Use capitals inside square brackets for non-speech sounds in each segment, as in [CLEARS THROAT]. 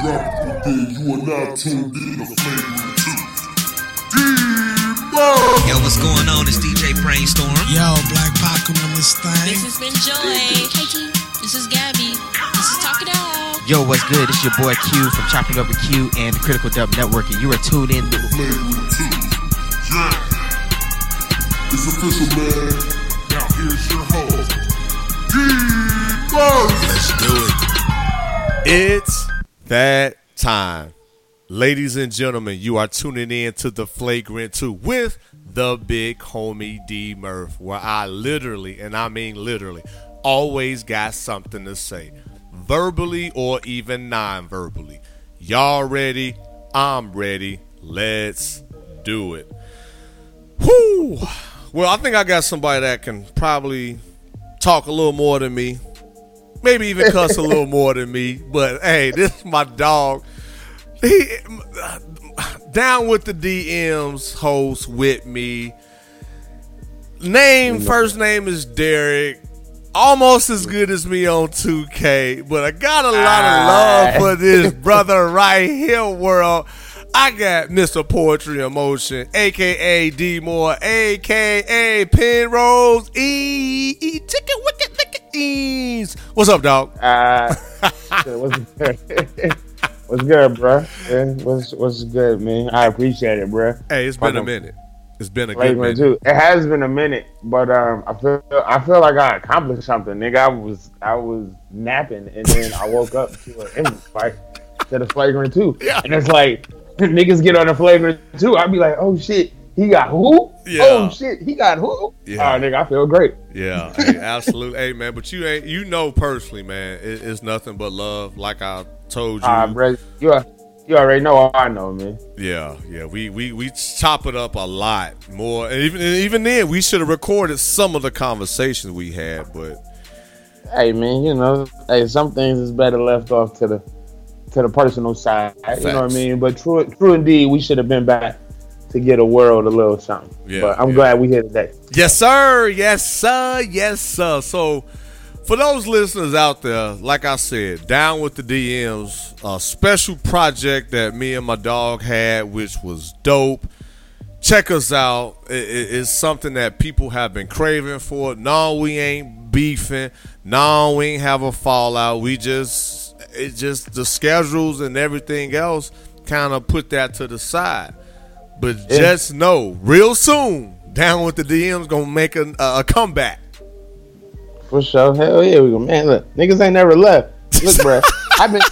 drop it within. You are now tuned in to Flagrant 2. Yo, what's going on? It's DJ Brainstorm. Yo, Black Pac on this thing. This has been Joy. Hey, This is Gabby. This is Talk It Out. Yo, what's good? It's your boy Q from Chopping Up with Q and the Critical Dub Network, and you are tuned in to Flagrant 2. Yeah. It's official, man. Now here's your host. D-Murph. Let's do it. It's that time. Ladies and gentlemen, you are tuning in to the Flagrant 2 with the big homie D Murph, where I literally, and I mean literally, always got something to say, verbally or even non verbally. Y'all ready? I'm ready. Let's do it. Whoo! Well, I think I got somebody that can probably talk a little more than me. Maybe even cuss a little more than me. But hey, this is my dog. He down with the DMs host with me. Name mm-hmm. first name is Derek. Almost as good as me on 2K, but I got a lot of love ah. for this [LAUGHS] brother right here, world. I got Mr. Poetry Emotion, aka D Moore, aka Penrose E E Chicken Wicked Ease. What's up, dog? Uh, [LAUGHS] what's good? [LAUGHS] what's good, bro? What's what's good, man? I appreciate it, bro. Hey, it's been a minute. It's been a good minute. too. It has been a minute, but um, I feel I feel like I accomplished something, nigga. I was I was napping, and then I woke up to an invite to the flagrant two, [LAUGHS] Yeah. and it's like niggas get on the flagrant two. I'd be like, oh shit, he got who? Yeah. Oh shit, he got who? Yeah. Oh, nigga, I feel great. Yeah, hey, absolutely. hey, man, but you ain't you know personally, man. It, it's nothing but love. Like I told you. Ah, bro, you are, you already know I know, man. Yeah, yeah. We we we chop it up a lot more. And even and even then, we should have recorded some of the conversations we had. But hey man, you know, hey, some things is better left off to the to the personal side. You know what I mean? But true, true indeed, we should have been back to get a world a little something. Yeah, but I'm yeah. glad we here today. yes, sir. Yes, sir. Yes, sir. So. For those listeners out there, like I said, down with the DMs, a special project that me and my dog had, which was dope. check us out. It, it- it's something that people have been craving for. No, we ain't beefing. No, we ain't have a fallout. We just it just the schedules and everything else kind of put that to the side. But Yeah. just know, real soon, down with the DMs gonna make a, a comeback. For sure. Hell yeah, we go. Man, look, niggas ain't never left. Look, bro, [LAUGHS] I've been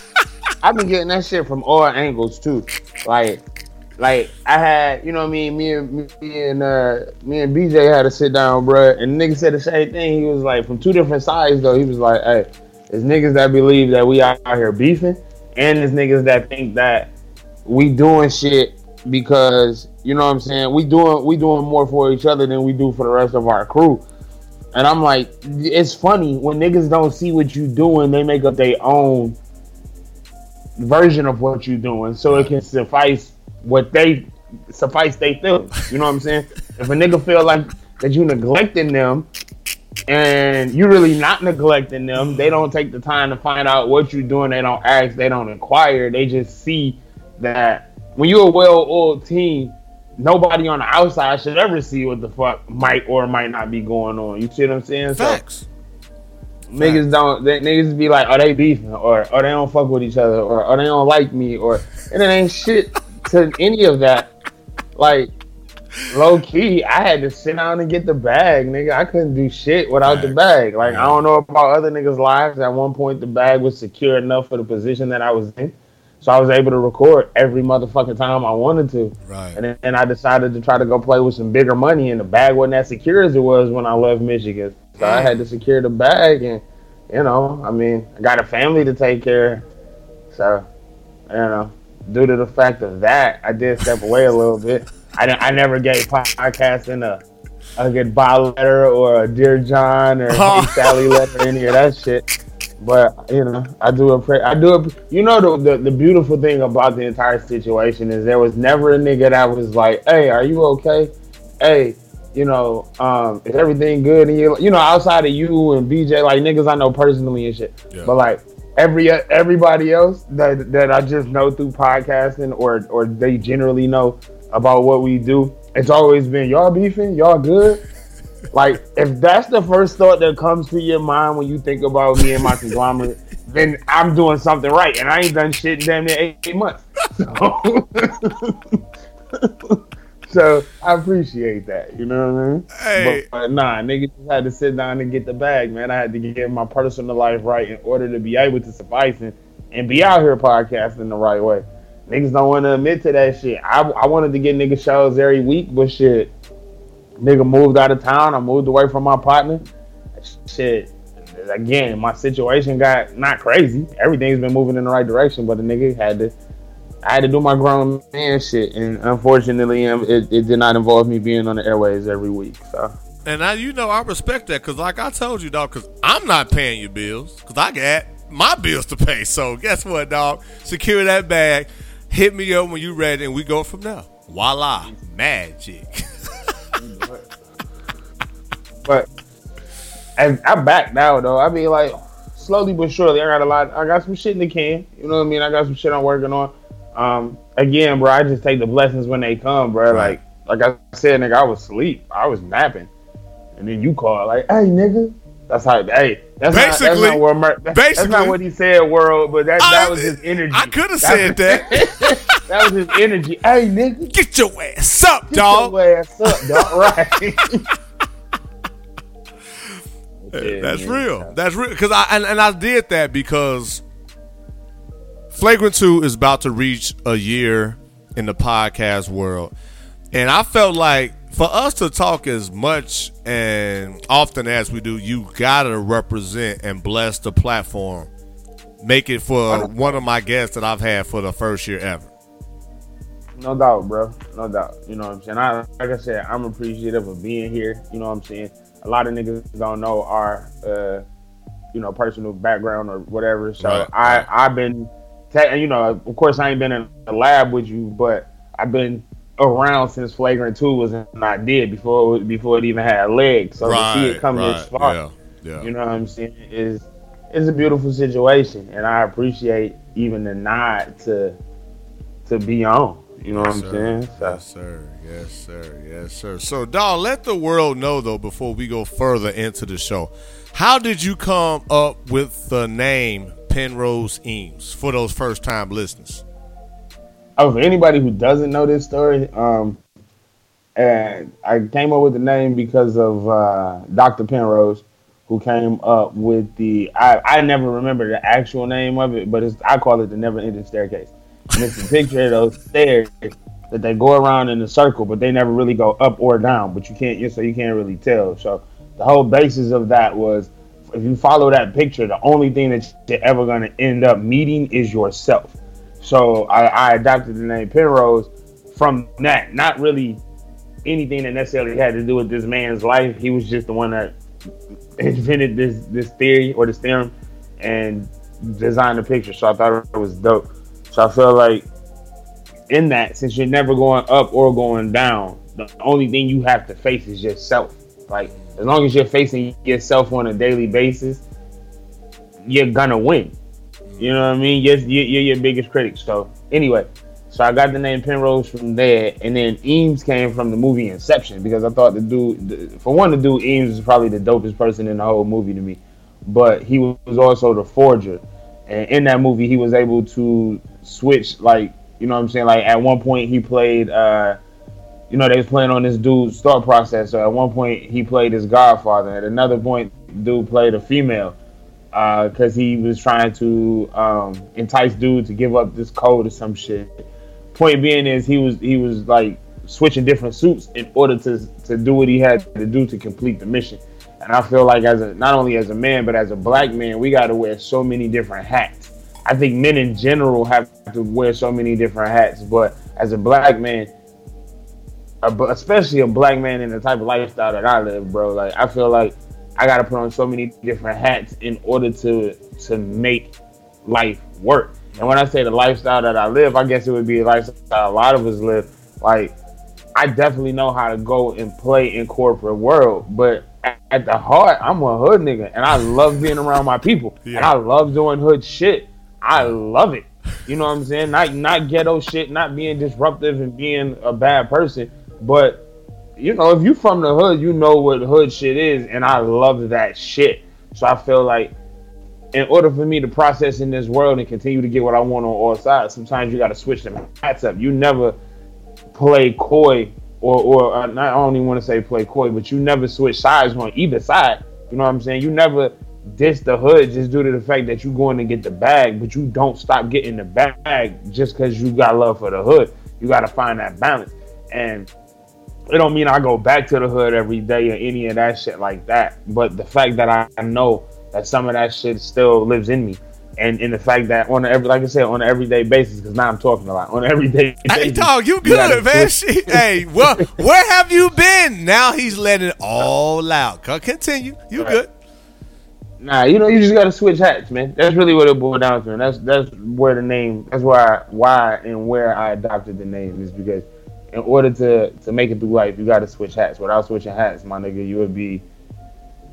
I've been getting that shit from all angles too. Like like I had, you know what I mean, me and me and uh me and BJ had to sit down, bro, and nigga said the same thing. He was like from two different sides though. He was like, hey, there's niggas that believe that we out here beefing, and there's niggas that think that we doing shit because you know what I'm saying. We doing we doing more for each other than we do for the rest of our crew. And I'm like, it's funny when niggas don't see what you doing, they make up their own version of what you doing, so it can suffice what they suffice they feel. You know what I'm saying? If a nigga feel like that you neglecting them, and you really not neglecting them, they don't take the time to find out what you're doing. They don't ask, they don't inquire. They just see that when you're a well-oiled team, nobody on the outside should ever see what the fuck might or might not be going on. You see what I'm saying? So Facts. niggas don't they, niggas be like, "Are they beefing or "Are they don't fuck with each other or, or they don't like me or and it ain't shit to any of that. Like low key, I had to sit down and get the bag, nigga. I couldn't do shit without the bag. Like. I don't know about other niggas' lives. At one point, the bag was secure enough for the position that I was in, so I was able to record every motherfucking time I wanted to. Right. And then and I decided to try to go play with some bigger money, and the bag wasn't as secure as it was when I left Michigan. So I had to secure the bag, and you know, I mean, I got a family to take care. of. So, you know, due to the fact of that, I did step away a little bit. I I never gave podcasting a a goodbye letter or a dear John or [LAUGHS] hey Sally letter, or any of that shit. But you know, I do appreciate. I do a, you know the, the the beautiful thing about the entire situation is there was never a nigga that was like, "Hey, are you okay? Hey, you know, um, is everything good?" And you you know, outside of you and BJ, like niggas I know personally and shit. Yeah. But like every everybody else that that I just know through podcasting or or they generally know about what we do, it's always been y'all beefing, y'all good. Like if that's the first thought that comes to your mind when you think about me and my [LAUGHS] conglomerate, then I'm doing something right, and I ain't done shit in damn near eight, eight months. So, [LAUGHS] so I appreciate that. You know what I mean? Hey. But, but nah, niggas just had to sit down and get the bag, man. I had to get my personal life right in order to be able to suffice and, and be out here podcasting the right way. Niggas don't want to admit to that shit. I, I wanted to get nigga shows every week, but shit, nigga moved out of town. I moved away from my partner. Shit, again, my situation got not crazy. Everything's been moving in the right direction, but the nigga had to. I had to do my grown man shit, and unfortunately, um, it, it did not involve me being on the airways every week. So And now you know I respect that because, like I told you, dog, because I'm not paying your bills because I got my bills to pay. So guess what, dog? Secure that bag. Hit me up when you ready, and we go from there. Voila, magic. [LAUGHS] But and I'm back now though. I mean like slowly but surely I got a lot I got some shit in the can. You know what I mean? I got some shit I'm working on. Um again, bro, I just take the blessings when they come, bro. Right. Like like I said, nigga, I was asleep. I was napping. And then you call like, hey nigga. That's how hey, that's not that's Basically- not what Mer- that- that's not what he said, world, but that that I- was his energy. I could have said [LAUGHS] that. that was his energy. Hey nigga, Get your ass up, get dog. Get your ass up, dog. [LAUGHS] Right. Yeah, That's man. real. That's real. Because I and, and I did that because Flagrant Two is about to reach a year in the podcast world, and I felt like for us to talk as much and often as we do, you gotta represent and bless the platform. Make it for one of my guests that I've had for the first year ever. No doubt, bro. No doubt. You know what I'm saying? I, like I said, I'm appreciative of being here. You know what I'm saying? A lot of niggas don't know our, uh, you know, personal background or whatever. So Right, I I've been, te- you know, of course I ain't been in the lab with you, but I've been around since Flagrant Two was not dead before it, before it even had legs. So to see it come this far, Yeah. Yeah. you know what I'm saying? Is is a beautiful situation, and I appreciate even the nod to to be on. You know what I'm sir. saying? So, Yes, sir. Yes, sir. Yes, sir. So, dog, let the world know though before we go further into the show. How did you come up with the name Penrose Eames for those first time listeners? oh, for anybody who doesn't know this story, um, and I came up with the name because of uh, Dr. Penrose, who came up with the. I, I never remember the actual name of it, but I call it the never ending staircase. And it's a picture of those stairs that they go around in a circle, but they never really go up or down. But you can't, you so you can't really tell. So the whole basis of that was, if you follow that picture, the only thing that you're ever going to end up meeting is yourself. So I, I adopted the name Penrose from that. Not really anything that necessarily had to do with this man's life. He was just the one that invented this this theory or this theorem and designed the picture. So I thought it was dope. So I feel like in that, since you're never going up or going down, the only thing you have to face is yourself. Like as long as you're facing yourself on a daily basis, you're gonna win. You know what I mean? Yes, you're, you're your biggest critic. So anyway, so I got the name Penrose from there, and then Eames came from the movie Inception because I thought the dude, the, for one, the dude Eames is probably the dopest person in the whole movie to me, but he was also the forger, and in that movie he was able to switch like you know what I'm saying. Like at one point he played. uh you know, they was playing on this dude's thought process. So at one point, he played his godfather. At another point, dude played a female Uh, because he was trying to um, entice dude to give up this code or some shit. Point being is he was he was like switching different suits in order to to do what he had to do to complete the mission. And I feel like as a not only as a man but as a black man, we got to wear so many different hats. I think men in general have to wear so many different hats, but as a black man, especially a black man in the type of lifestyle that I live, bro. Like I feel like I gotta put on so many different hats in order to to make life work. And when I say the lifestyle that I live, I guess it would be a lifestyle a lot of us live. Like I definitely know how to go and play in corporate world, but at, at the heart, I'm a hood nigga, and I love being around my people, and I love doing hood shit. I love it. You know what I'm saying? Not not ghetto shit, not being disruptive and being a bad person, but you know, if you from the hood, you know what hood shit is, and I love that shit. So I feel like in order for me to process in this world and continue to get what I want on all sides, sometimes you got to switch them hats up. You never play coy, or or uh, not, I don't even want to say play coy, but you never switch sides on either side. You know what I'm saying? You never diss the hood just due to the fact that you going to get the bag, but you don't stop getting the bag just because you got love for the hood. You got to find that balance, and it don't mean I go back to the hood every day or any of that shit like that. But the fact that I know that some of that shit still lives in me, and in the fact that on a every like I said on an everyday basis, because now I'm talking a lot on an everyday. [LAUGHS] Hey, basis, dog, you good, man. switch- Shit. Hey, well, [LAUGHS] where have you been? Now he's letting it all out. Continue. You Right. good? Nah, you know, you just gotta switch hats, man. That's really what it boiled down to, and that's that's where the name. That's why why and where I adopted the name is because in order to to make it through life, you gotta switch hats. Without switching hats, my nigga, you would be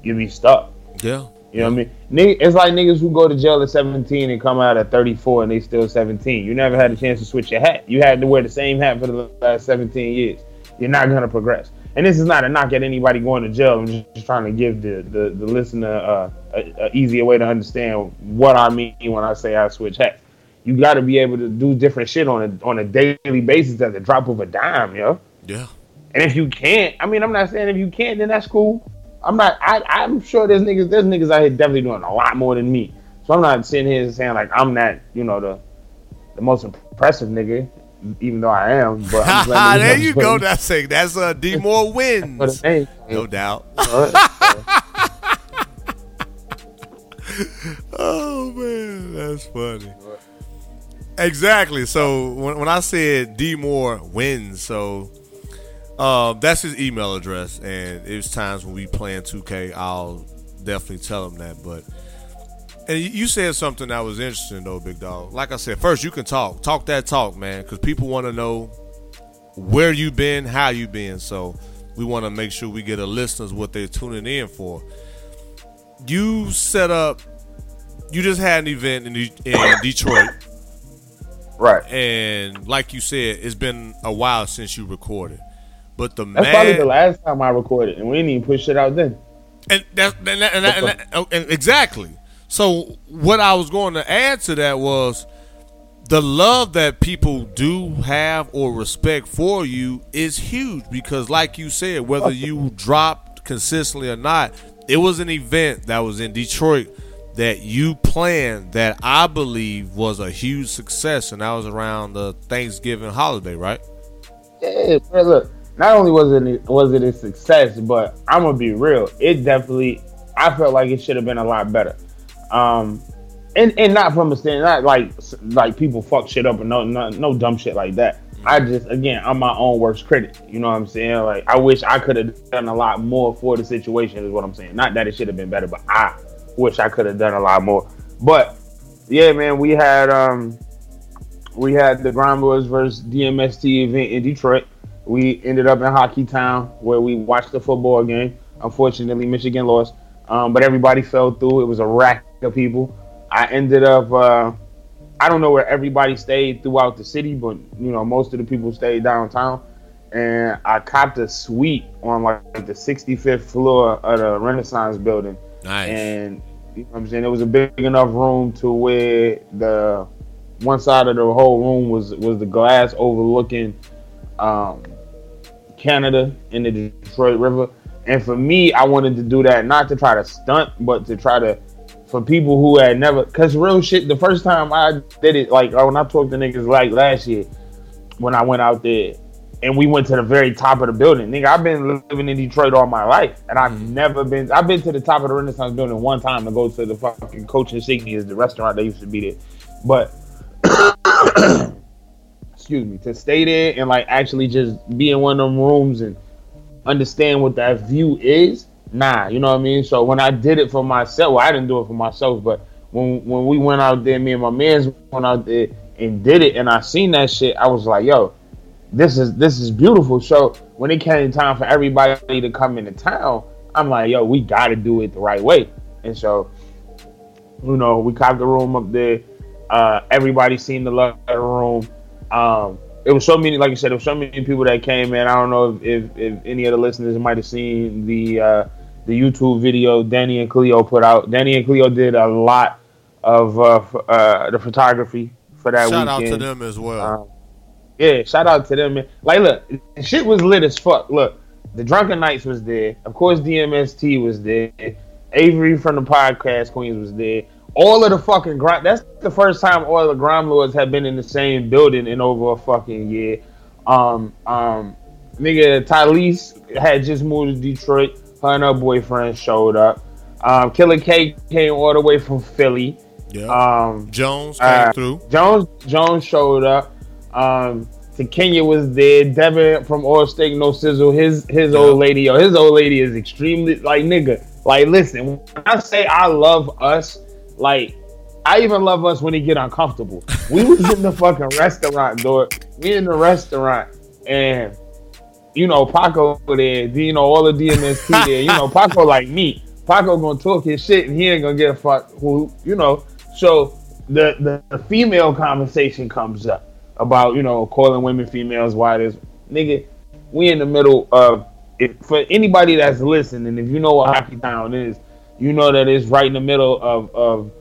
you'd be stuck. Yeah. You know what I mean? It's like niggas who go to jail at 17 and come out at 34 and they still 17. You never had a chance to switch your hat. You had to wear the same hat for the last 17 years. You're not gonna progress. And this is not a knock at anybody going to jail. I'm just, trying to give the the, the listener uh, a, a easier way to understand what I mean when I say I switch hats. You got to be able to do different shit on a on a daily basis at the drop of a dime, yo. Yeah. And if you can't, I mean, I'm not saying if you can't, then that's cool. I'm not. I, I'm sure there's niggas. There's niggas out here definitely doing a lot more than me. So I'm not sitting here saying like I'm that. You know the the most impressive nigga, even though I am. But I'm [LAUGHS] just there you [LAUGHS] go. That's a, that's a D [LAUGHS] more wins. No doubt. Oh man, that's funny. Exactly. So when, when I said D more wins, so um, that's his email address, and it's times when we playing 2K, I'll definitely tell him that. But and you- said something that was interesting though, big dog. Like I said, first you can talk, talk that talk, man, because people want to know where you been, how you been. So we want to make sure we get the listeners what they're tuning in for. You set up. You just had an event in, De- in [COUGHS] Detroit, Right. and like you said, it's been a while since you recorded. But the That's probably man, the last time I recorded, and we didn't even push it out then. and that, and, that, and, that, and, that- and exactly. So what I was going to add to that was the love that people do have or respect for you is huge because, like you said, whether you dropped consistently or not, it was an event that was in Detroit that you planned that I believe was a huge success, and that was around the Thanksgiving holiday, right? Yeah, look. Not only was it was it a success, but I'm gonna be real. It definitely, I felt like it should have been a lot better. Um, and and not from a stand, not like like people fuck shit up and no no, no dumb shit like that. I just again, I'm my own worst critic. You know what I'm saying? Like I wish I could have done a lot more for the situation. Is what I'm saying. Not that it should have been better, but I wish I could have done a lot more. But yeah, man, we had um we had the Grind Boys versus DMST event in Detroit. We ended up in Hockey Town where we watched the football game. Unfortunately, Michigan lost, um, but everybody fell through. It was a rack people. I ended up. Uh, I don't know where everybody stayed throughout the city, but you know most of the people stayed downtown. And I copped a suite on like the 65th floor of the Renaissance building Nice. and you know what I'm saying it was a big enough room to where the one side of the whole room was was the glass overlooking um, Canada and the Detroit River. And for me, I wanted to do that not to try to stunt, but to try to for people who had never because real shit. The first time I did it, like when I talked to niggas like last year when I went out there. And we went to the very top of the building. Nigga, I've been living in Detroit all my life. And I've mm-hmm. never been I've been to the top of the Renaissance building one time to go to the fucking Coach Insignias, the restaurant that used to be there. But [COUGHS] excuse me, to stay there and like actually just be in one of them rooms and understand what that view is, nah, you know what I mean? So when I did it for myself, well, I didn't do it for myself, but when when we went out there, me and my mans went out there and did it and I seen that shit, I was like, yo, this is this is beautiful. So when it came time for everybody to come into town, I'm like, yo, we gotta do it the right way. And so, you know, we copped the room up there. Uh, everybody seen the love room. Um, it was so many, like I said, there was so many people that came in. I don't know if, if, if any of the listeners might have seen the uh, the YouTube video Danny and Cleo put out. Danny and Cleo did a lot of uh, f- uh, the photography for that weekend. Shout out to them as well. Um, yeah, shout out to them. Man. Like, look, shit was lit as fuck. Look, the Drunken Knights was there. Of course, DMST was there. Avery from the podcast Queens was there. All of the fucking grind. That's the first time all the Grime Lords have been in the same building in over a fucking year. Um, um, nigga, Tylese had just moved to Detroit. Her and her boyfriend showed up. Um, Killer K came all the way from Philly. yeah. Um, Jones came uh, through. Jones Jones showed up. Um, to Kenya was there. Devin from All Steak No Sizzle. His his Yeah. old lady, yo, his old lady is extremely like nigga. Like, listen, when I say I love us, like I even love us when he get uncomfortable. We was in the fucking restaurant, dog. We in the restaurant, and you know Paco there. You know all the DMST [LAUGHS] there. You know Paco like me. Paco gonna talk his shit, and he ain't gonna get a fuck. Who you know? So the, the the female conversation comes up about you know calling women females why this nigga we in the middle of if, for anybody that's listening if you know what hockey town is you know that it's right in the middle of of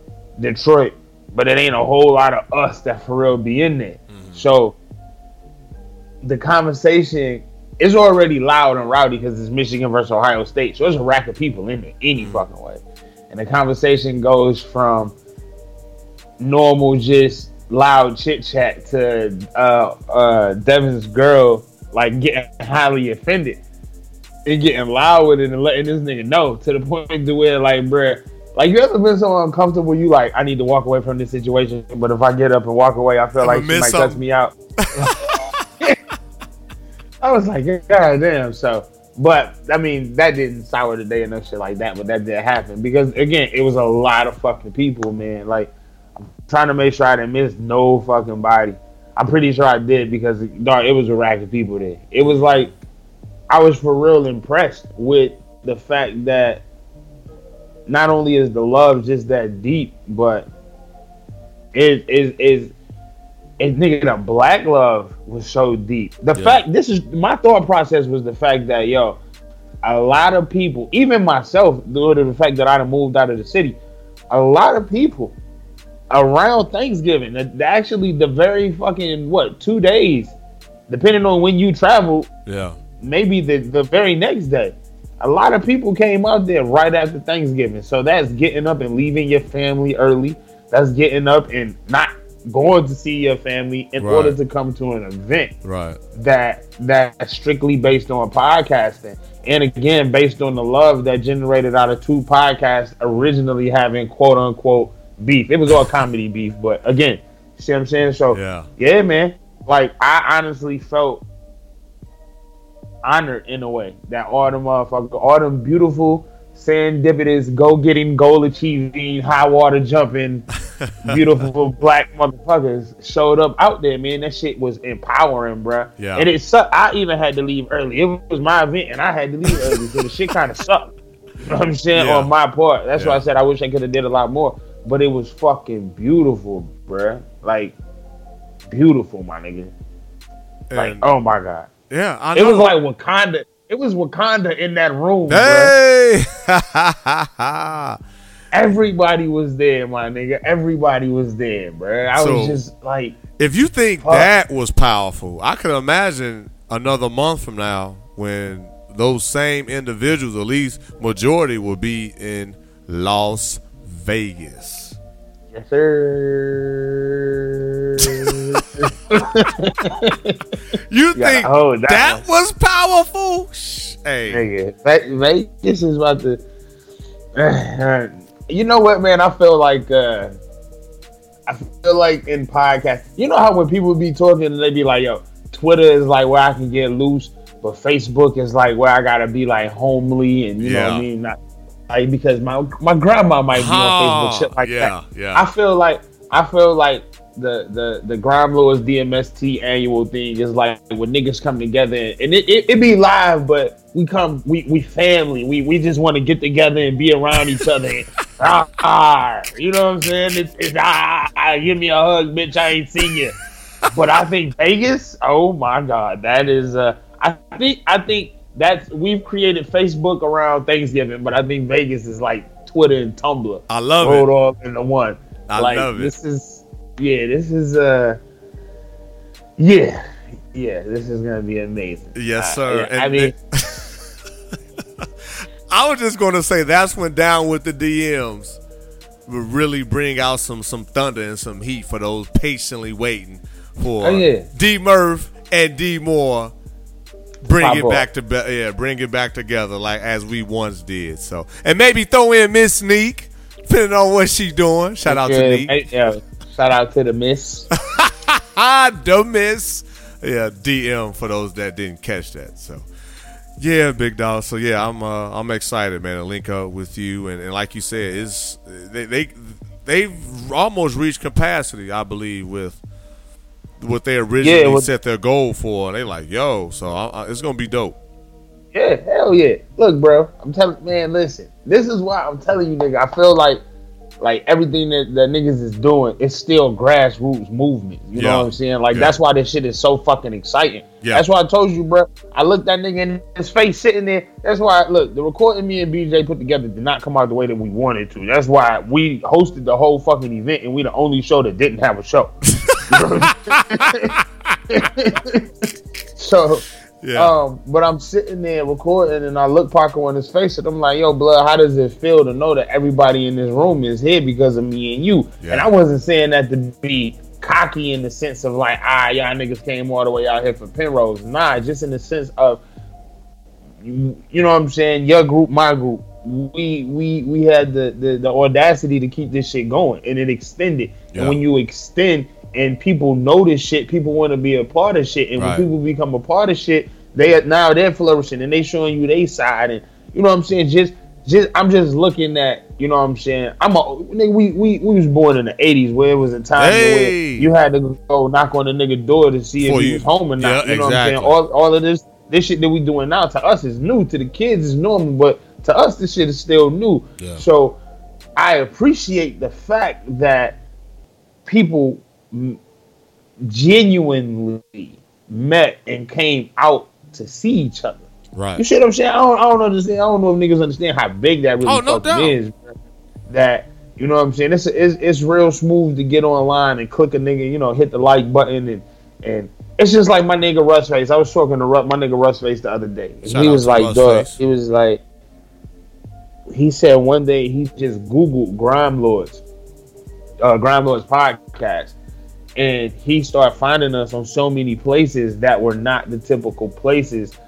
detroit but it ain't a whole lot of us that for real be in there. So the conversation is already loud and rowdy because it's michigan versus ohio state. So there's a rack of people in there any fucking way. And the conversation goes from normal just loud chit chat to uh uh Devin's girl like getting highly offended and getting loud with it and letting this nigga know to the point to where like bruh like you ever been so uncomfortable you like I need to walk away from this situation but if I get up and walk away I feel I'ma like she might cuss something. me out I was like god damn so but I mean that didn't sour the day and no shit like that but that did happen because again it was a lot of fucking people man like trying to make sure I didn't miss no fucking body. I'm pretty sure I did because dog, it was a rack of people there. It was like I was for real impressed with the fact that not only is the love just that deep, but it is is it nigga the black love was so deep. The Yeah. fact this is my thought process was the fact that yo, a lot of people, even myself, due to the fact that I moved out of the city, a lot of people around Thanksgiving, actually the very fucking what two days, depending on when you travel, Yeah. Maybe the the very next day. A lot of people came out there right after Thanksgiving, so that's getting up and leaving your family early. That's getting up and not going to see your family in Right. order to come to an event Right. that that's strictly based on podcasting and again based on the love that generated out of two podcasts originally having quote unquote beef it was all comedy beef but again see what i'm saying so Yeah. yeah man like i honestly felt honored in a way that all them motherfuckers all them beautiful serendipitous go getting goal achieving high water jumping [LAUGHS] beautiful black motherfuckers showed up out there, man. That shit was empowering, bruh. Yeah. And it sucked. I even had to leave early. It was my event, and I had to leave early, so the shit kind of [LAUGHS] sucked. You know what I'm saying? Yeah. On my part. That's why I said I wish I could have did a lot more. But it was fucking beautiful, bruh. Like beautiful, my nigga. Like, oh my god. Yeah. I It was like Wakanda. It was Wakanda in that room. Hey. [LAUGHS] Everybody was there, my nigga. Everybody was there, bro. I So- was just like, If you think Fuck. that was powerful, I could imagine another month from now when those same individuals, at least majority, will be in Las Vegas. yes, sir. [LAUGHS] [LAUGHS] You think hold that that, was powerful? Hey, nigga. Ve- Vegas is about to. [SIGHS] you know what, man? I feel like uh I feel like in podcasts, you know how when people be talking and they be like, "Yo, Twitter is like where I can get loose, but Facebook is like where I gotta be like homely and you know what I mean, not like because my my grandma might be on Ah, Facebook, shit like yeah, that. yeah. I feel like I feel like the the the Grime Lords DMST annual thing is like when niggas come together and it, it, it be live, but we come we we family. We we just want to get together and be around each other. And, [LAUGHS] ah, ah, you know what I'm saying? It's, it's ah, ah, give me a hug, bitch. I ain't seen you. but I think Vegas, oh my god, that is uh I think I think that's we've created Facebook around Thanksgiving, but I think Vegas is like Twitter and Tumblr I love it. rolled it. all into one. I like love it. this is yeah, this is uh yeah. Yeah, this is gonna be amazing. Yes, Uh, sir. yeah, I mean [LAUGHS] I was just gonna say that's when down with the DMs would really bring out some some thunder and some heat for those patiently waiting for Oh, yeah. D Murph and D Moore. Bring Pop it up. back to be- yeah, bring it back together like as we once did. So and maybe throw in Miss Neek, depending on what she doing. Shout out to Neek. yeah, shout out to the miss. [LAUGHS] The miss. Yeah, DM for those that didn't catch that. So, yeah, big dog. So yeah, I'm uh, I'm excited, man, to link up with you. And, and like you said, is they they they've almost reached capacity, I believe, with what they originally Yeah, set their goal for. They like, yo, so I, I, it's gonna be dope. Yeah, hell yeah. Look, bro, I'm telling man, listen. This is why I'm telling you, nigga. I feel like like everything that, that niggas is doing, it's still grassroots movement. You Yeah. know what I'm saying? Like Yeah. that's why this shit is so fucking exciting. Yeah. That's why I told you, bro. I looked that nigga in his face sitting there. That's why look, the recording me and BJ put together did not come out the way that we wanted to. That's why we hosted the whole fucking event and we the only show that didn't have a show. [LAUGHS] You know what I'm saying? [LAUGHS] so Yeah, um, but I'm sitting there recording, and I look Paco in his face, and I'm like, "Yo, blood, how does it feel to know that everybody in this room is here because of me and you?" Yeah. And I wasn't saying that to be cocky in the sense of like, "Ah, y'all niggas came all the way out here for Penrose." Nah, just in the sense of, you, you know what I'm saying? Your group, my group. We we we had the, the the audacity to keep this shit going, and it extended. Yeah. And when you extend and people notice shit, people want to be a part of shit, and Right. when people become a part of shit, they are now they're flourishing and they showing you they side, and you know what I'm saying. Just just I'm just looking at you know what I'm saying. I'm a nigga. We we we was born in the '80s where it was a time Hey. where you had to go knock on the nigga door to see For if he you. was home or not. Yeah, you know what I'm saying? All all of this this shit that we doing now to us is new. To the kids is normal, but to us this shit is still new. Yeah. So I appreciate the fact that people m- genuinely met and came out to see each other. Right. You see what I'm saying? I don't, I don't understand. I don't know if niggas understand how big that really Oh, no fucking doubt. is. bro. That you know what I'm saying? It's, it's it's real smooth to get online and click a nigga, you know, hit the like button and and it's just like my nigga Russ Face. I was talking to my nigga Russ Face the other day. And he was like. Face. He was like, he said one day he just Googled Grime Lords, uh, Grime Lords podcast, and he started finding us on so many places that were not the typical places,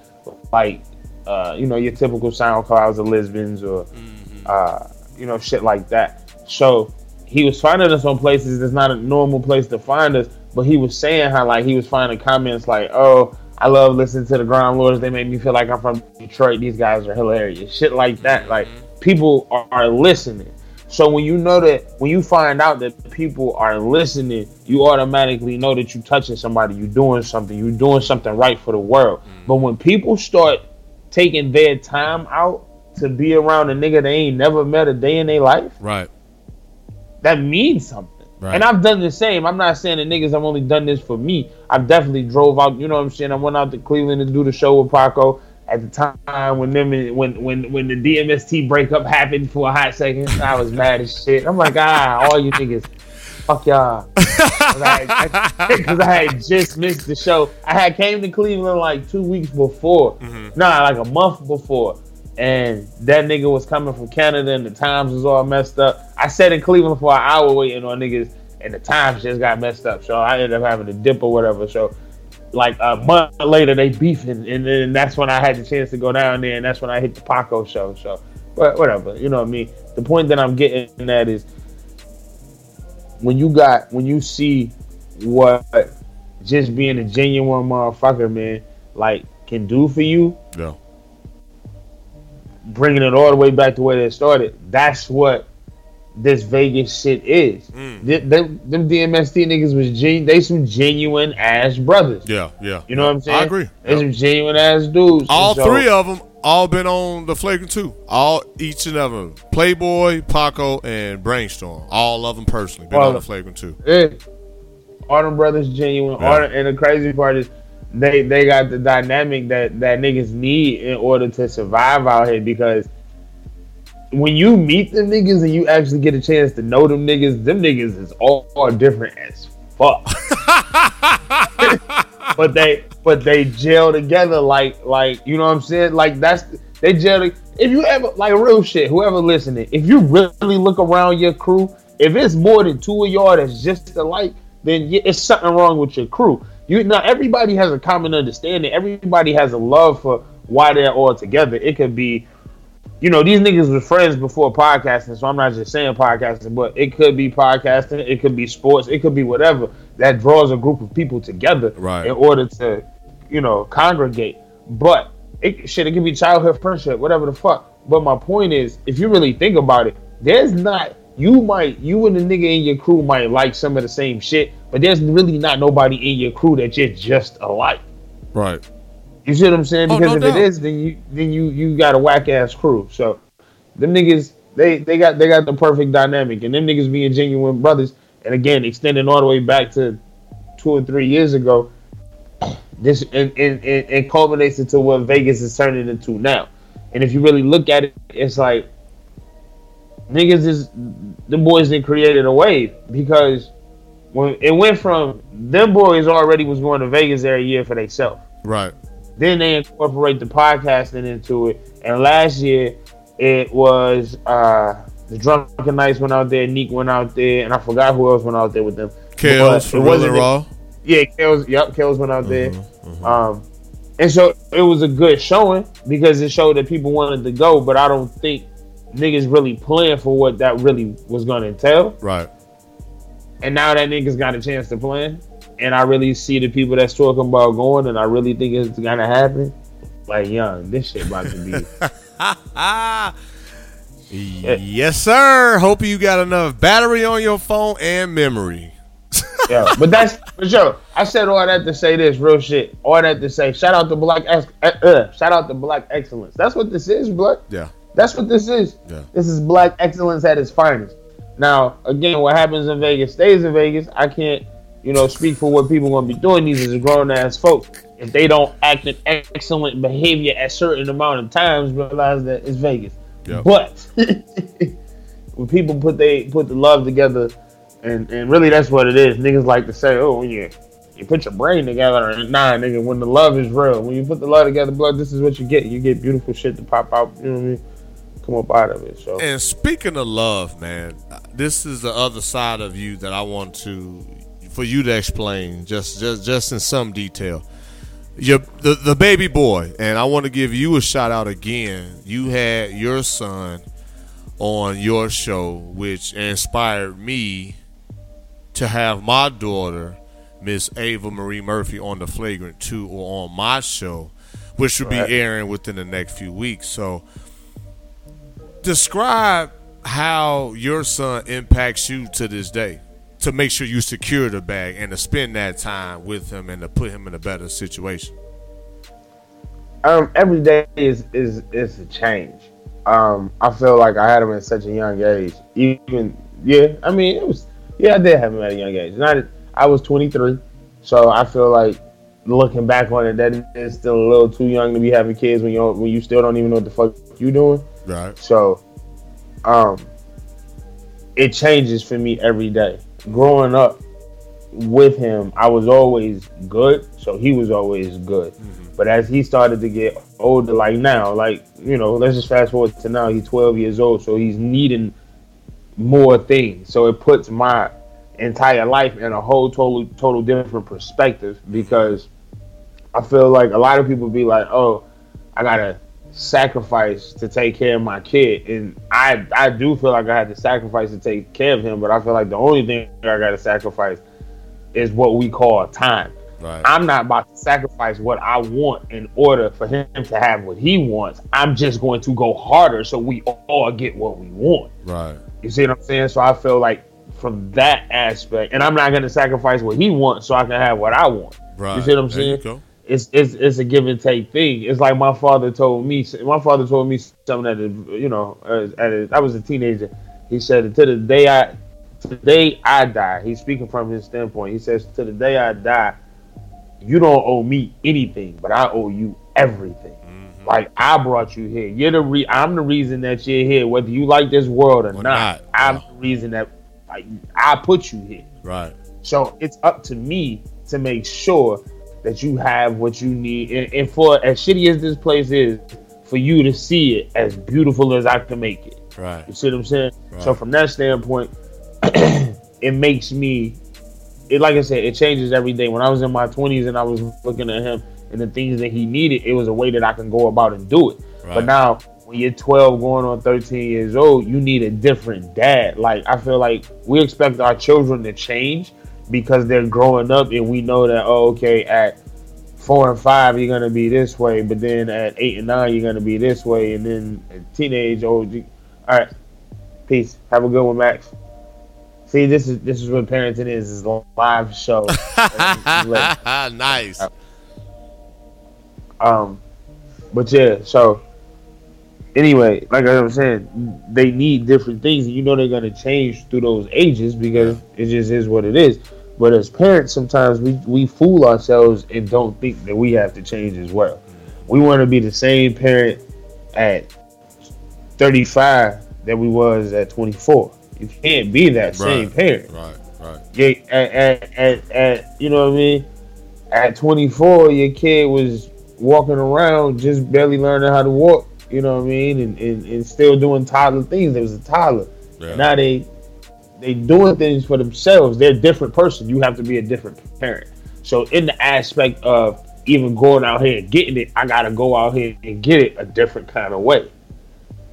like uh, you know your typical SoundClouds or Libsyns or Mm-hmm. uh, you know shit like that. So he was finding us on places that's not a normal place to find us, but he was saying how like he was finding comments like, "Oh, I love listening to the Grime Lords. They make me feel like I'm from Detroit. These guys are hilarious." Shit like that. Like people are, are listening. So when you know that, when you find out that people are listening, you automatically know that you're touching somebody, you're doing something, you're doing something right for the world. Mm. But when people start taking their time out to be around a nigga they ain't never met a day in their life, Right. that means something. Right. And I've done the same. I'm not saying that niggas I've only done this for me. I've definitely drove out. You know what I'm saying? I went out to Cleveland to do the show with Paco at the time when them when when when the DMST breakup happened for a hot second. I was mad as shit. I'm like, ah, all you niggas, fuck y'all. Because I, I, [LAUGHS] I had just missed the show. I had came to Cleveland like two weeks before. Nah, like a month before. And that nigga was coming from Canada and the times was all messed up. I sat in Cleveland for an hour waiting on niggas and the times just got messed up. So I ended up having to dip or whatever. So like a month later they beefing and then that's when I had the chance to go down there and that's when I hit the Paco show. So whatever, you know what I mean? The point that I'm getting at is when you got when you see what just being a genuine motherfucker, man, like can do for you, Yeah. bringing it all the way back to where it started. That's what this Vegas shit is. Mm. Th- Them, them DMST niggas was gen- they some genuine ass brothers. Yeah, yeah. You know what I'm saying? I agree. They Yeah. some genuine ass dudes. All so- three of them all been on the flagrant two. All each and every them. Playboy, Paco, and Brainstorm. All of them personally been All on the flagrant two. Yeah. All them brothers genuine. Yeah. All the- and the crazy part is they they got the dynamic that that niggas need in order to survive out here because when you meet them niggas and you actually get a chance to know them niggas, them niggas is all, all different as fuck. [LAUGHS] [LAUGHS] but they but they gel together like like you know what I'm saying? Like that's they gel. If you ever like real shit, whoever listening, if you really look around your crew, if it's more than two of y'all that's just alike, then it's something wrong with your crew. You now everybody has a common understanding. Everybody has a love for why they're all together. It could be you know, these niggas were friends before podcasting, so I'm not just saying podcasting, but it could be podcasting, it could be sports, it could be whatever that draws a group of people together Right. in order to, you know, congregate. But it shit, it could be childhood friendship, whatever the fuck. But my point is, if you really think about it, there's not you might you and the nigga in your crew might like some of the same shit, but there's really not nobody in your crew that you're just alike. Right. You see what I'm saying? Oh, Because no if doubt. it is, then you then you you got a whack ass crew. So them niggas they they got they got the perfect dynamic, and them niggas being genuine brothers. And again, extending all the way back to two or three years ago, this and and, and, and culminates into what Vegas is turning into now. And if you really look at it, it's like niggas is the boys that created a wave because when it went from them boys already was going to Vegas every year for themselves. Right. Then they incorporate the podcasting into it. And last year it was uh the Drunken Knights went out there, Neek went out there, and I forgot who else went out there with them. Kales But for Real wasn't and the- Raw. Yeah, Kales, yep, Kales went out there. Mm-hmm, Um and so it was a good showing because it showed that people wanted to go, but I don't think niggas really planned for what that really was gonna entail. Right. And now that niggas got a chance to plan, and I really see the people that's talking about going, and I really think it's gonna happen. Like, young, this shit about to be. [LAUGHS] Yes, sir. Hope you got enough battery on your phone and memory. [LAUGHS] yeah, but that's for sure. I said all that to say this real shit. All that to say, shout out to Black, Ex- uh, uh, shout out to Black Excellence. That's what this is, blood. Yeah. That's what this is. Yeah. This is Black Excellence at its finest. Now, again, what happens in Vegas stays in Vegas. I can't, you know, speak for what people gonna be doing. These is grown ass folks. If they don't act in excellent behavior at certain amount of times, realize that it's Vegas. Yep. But [LAUGHS] when people put they put the love together, and and really that's what it is. Niggas like to say, oh, yeah, you you put your brain together, and nah, nigga, when the love is real, when you put the love together, blood, this is what you get. You get beautiful shit to pop out. You know what I mean? Come up out of it. So And speaking of love, man, this is the other side of you that I want to for you to explain just just just in some detail. Your the, the baby boy, and I want to give you a shout out again. You had your son on your show, which inspired me to have my daughter, Miss Ava Marie Murphy, on the Flagrant 2 or on my show, which will Right. be airing within the next few weeks. So describe how your son impacts you to this day to make sure you secure the bag and to spend that time with him and to put him in a better situation. um, every day is is is a change. Um, I feel like I had him at such a young age. Even yeah, I mean it was yeah, I did have him at a young age. Not I was 23, so I feel like looking back on it, that is still a little too young to be having kids when you when you still don't even know what the fuck you doing. Right. So, um, it changes for me every day. Growing up with him, I was always good, so he was always good. Mm-hmm. But as he started to get older, like now, like you know, let's just fast forward to now. He's 12 years old, so he's needing more things. So it puts my entire life in a whole total total different perspective because I feel like a lot of people be like, "Oh, I gotta sacrifice to take care of my kid," and I I do feel like I had to sacrifice to take care of him, but I feel like the only thing I gotta sacrifice is what we call time. Right. I'm not about to sacrifice what I want in order for him to have what he wants. I'm just going to go harder so we all get what we want. right. You see what I'm saying? So I feel like from that aspect, and I'm not going to sacrifice what he wants so I can have what I want. Right. You see what I'm There saying? It's, it's it's a give and take thing. It's like my father told me. My father told me something that you know uh, at a, I was a teenager. He said to the day I to the day I die. He's speaking from his standpoint. He says to the day I die, you don't owe me anything, but I owe you everything. Mm-hmm. Like I brought you here. You're the re- I'm the reason that you're here, whether you like this world or, Or not. not, I'm the reason that like, I put you here. Right. So it's up to me to make sure that you have what you need. And, and for as shitty as this place is, for you to see it as beautiful as I can make it. Right. You see what I'm saying? Right. So from that standpoint, [CLEARS THROAT] it makes me it like I said, it changes every day. When I was in my twenties and I was looking at him and the things that he needed, it was a way that I can go about and do it. Right. But now when you're 12 going on 13 years old, you need a different dad. Like I feel like we expect our children to change because they're growing up and we know that oh okay at four and five you're gonna be this way, but then at eight and nine you're gonna be this way, and then at teenage old. You, all right, peace. Have a good one, Max. See, this is this is what parenting is: is a live show. [LAUGHS] nice. um, but yeah, so anyway, like I was saying, they need different things, and you know they're gonna change through those ages because it just is what it is. But as parents, sometimes we we fool ourselves and don't think that we have to change as well. We want to be the same parent at 35 that we was at 24. You can't be that same parent. Right. Right. Yeah, at, at, at, at you know what I mean. At 24, your kid was walking around just barely learning how to walk. You know what I mean, and, and, and still doing toddler things. There was a toddler. Yeah. Now they they doing things for themselves. They're a different person. You have to be a different parent. So in the aspect of even going out here and getting it, I gotta go out here and get it a different kind of way.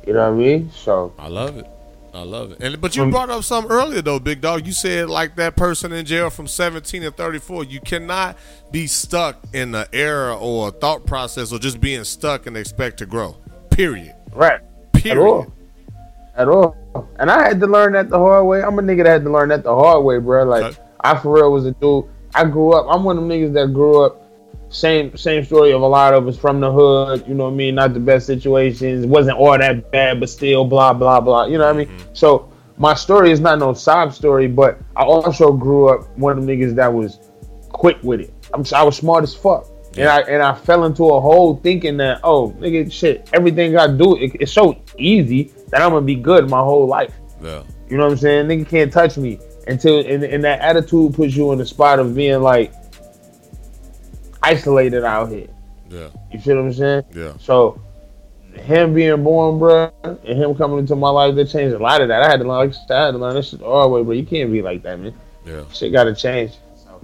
You know what I mean? So I love it. I love it. And but you Um, brought up something earlier though, big dog. You said like that person in jail from 17 to 34. You cannot be stuck in the era or thought process or just being stuck and expect to grow. Period. right. Period. At all. And I had to learn that the hard way. I'm a nigga that had to learn that the hard way, bro. Like Okay. I for real was a dude. I grew up. I'm one of them niggas that grew up. Same same story of a lot of us from the hood. You know what I mean? Not the best situations. Wasn't all that bad, but still blah blah blah. You know what I mean? Mm-hmm. So my story is not no sob story, but I also grew up one of them niggas that was quick with it. I'm I was smart as fuck. And I and I fell into a hole thinking that oh nigga shit everything I do it, it's so easy that I'm gonna be good my whole life. Yeah. You know what I'm saying? Nigga can't touch me until and, and that attitude puts you in the spot of being like isolated out here. Yeah. You feel what I'm saying? Yeah. So him being born, bro, and him coming into my life, that changed a lot of that. I had to learn, like I had to learn this shit all the way, bro. You can't be like that, man. Yeah. Shit got to change. So.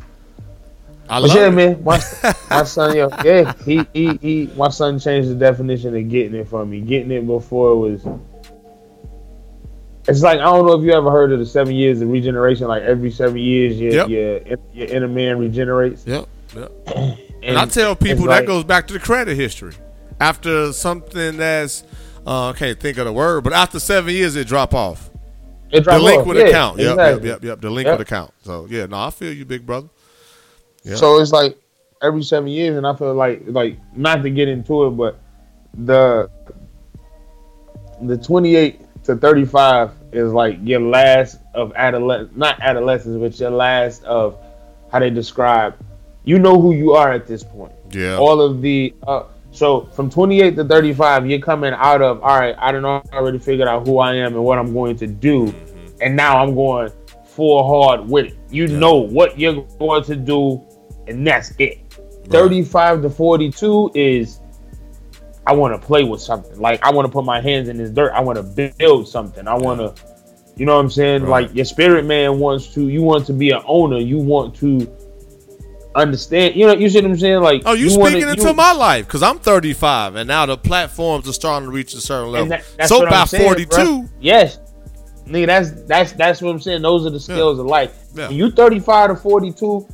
I But love yeah, it. man, my, [LAUGHS] my son, yo, yeah, he, he, he, my son changed the definition of getting it for me. Getting it before was, it's like I don't know if you ever heard of the seven years of regeneration. Like every seven years, your Yep. your, your inner man regenerates. Yep. Yep. [CLEARS THROAT] And, I tell people like- that goes back to the credit history. After something that's uh, I can't think of the word, but after seven years it drop off. it drop Delink off. with Yeah, account. Yep, exactly. yep, yep, yep. Delink Yep. with account. So yeah, no, I feel you, big brother. Yeah. So it's like every seven years, and I feel like like not to get into it, but the the twenty eight to thirty five is like your last of adolescence, not adolescence, but your last of how they describe. You know who you are at this point. Yeah. All of the uh, so from twenty eight to thirty five, you're coming out of all right. I don't know. I already figured out who I am and what I'm going to do, Mm-hmm. and now I'm going full hard with it. You know what you're going to do, and that's it. 35 to 42 is I want to play with something. Like I want to put my hands in this dirt. I want to build something. I want to, you know what I'm saying? Right. Like your spirit man wants to. You want to be an owner. You want to understand. You know, you see what I'm saying? Like Oh, you, wanna- speaking you- into my life because I'm 35 and now the platforms are starting to reach a certain level. that- so by saying, 42, bruh. Yes, nigga, that's that's that's what I'm saying. Those are the skills of life. Yeah. When you 35 to 42,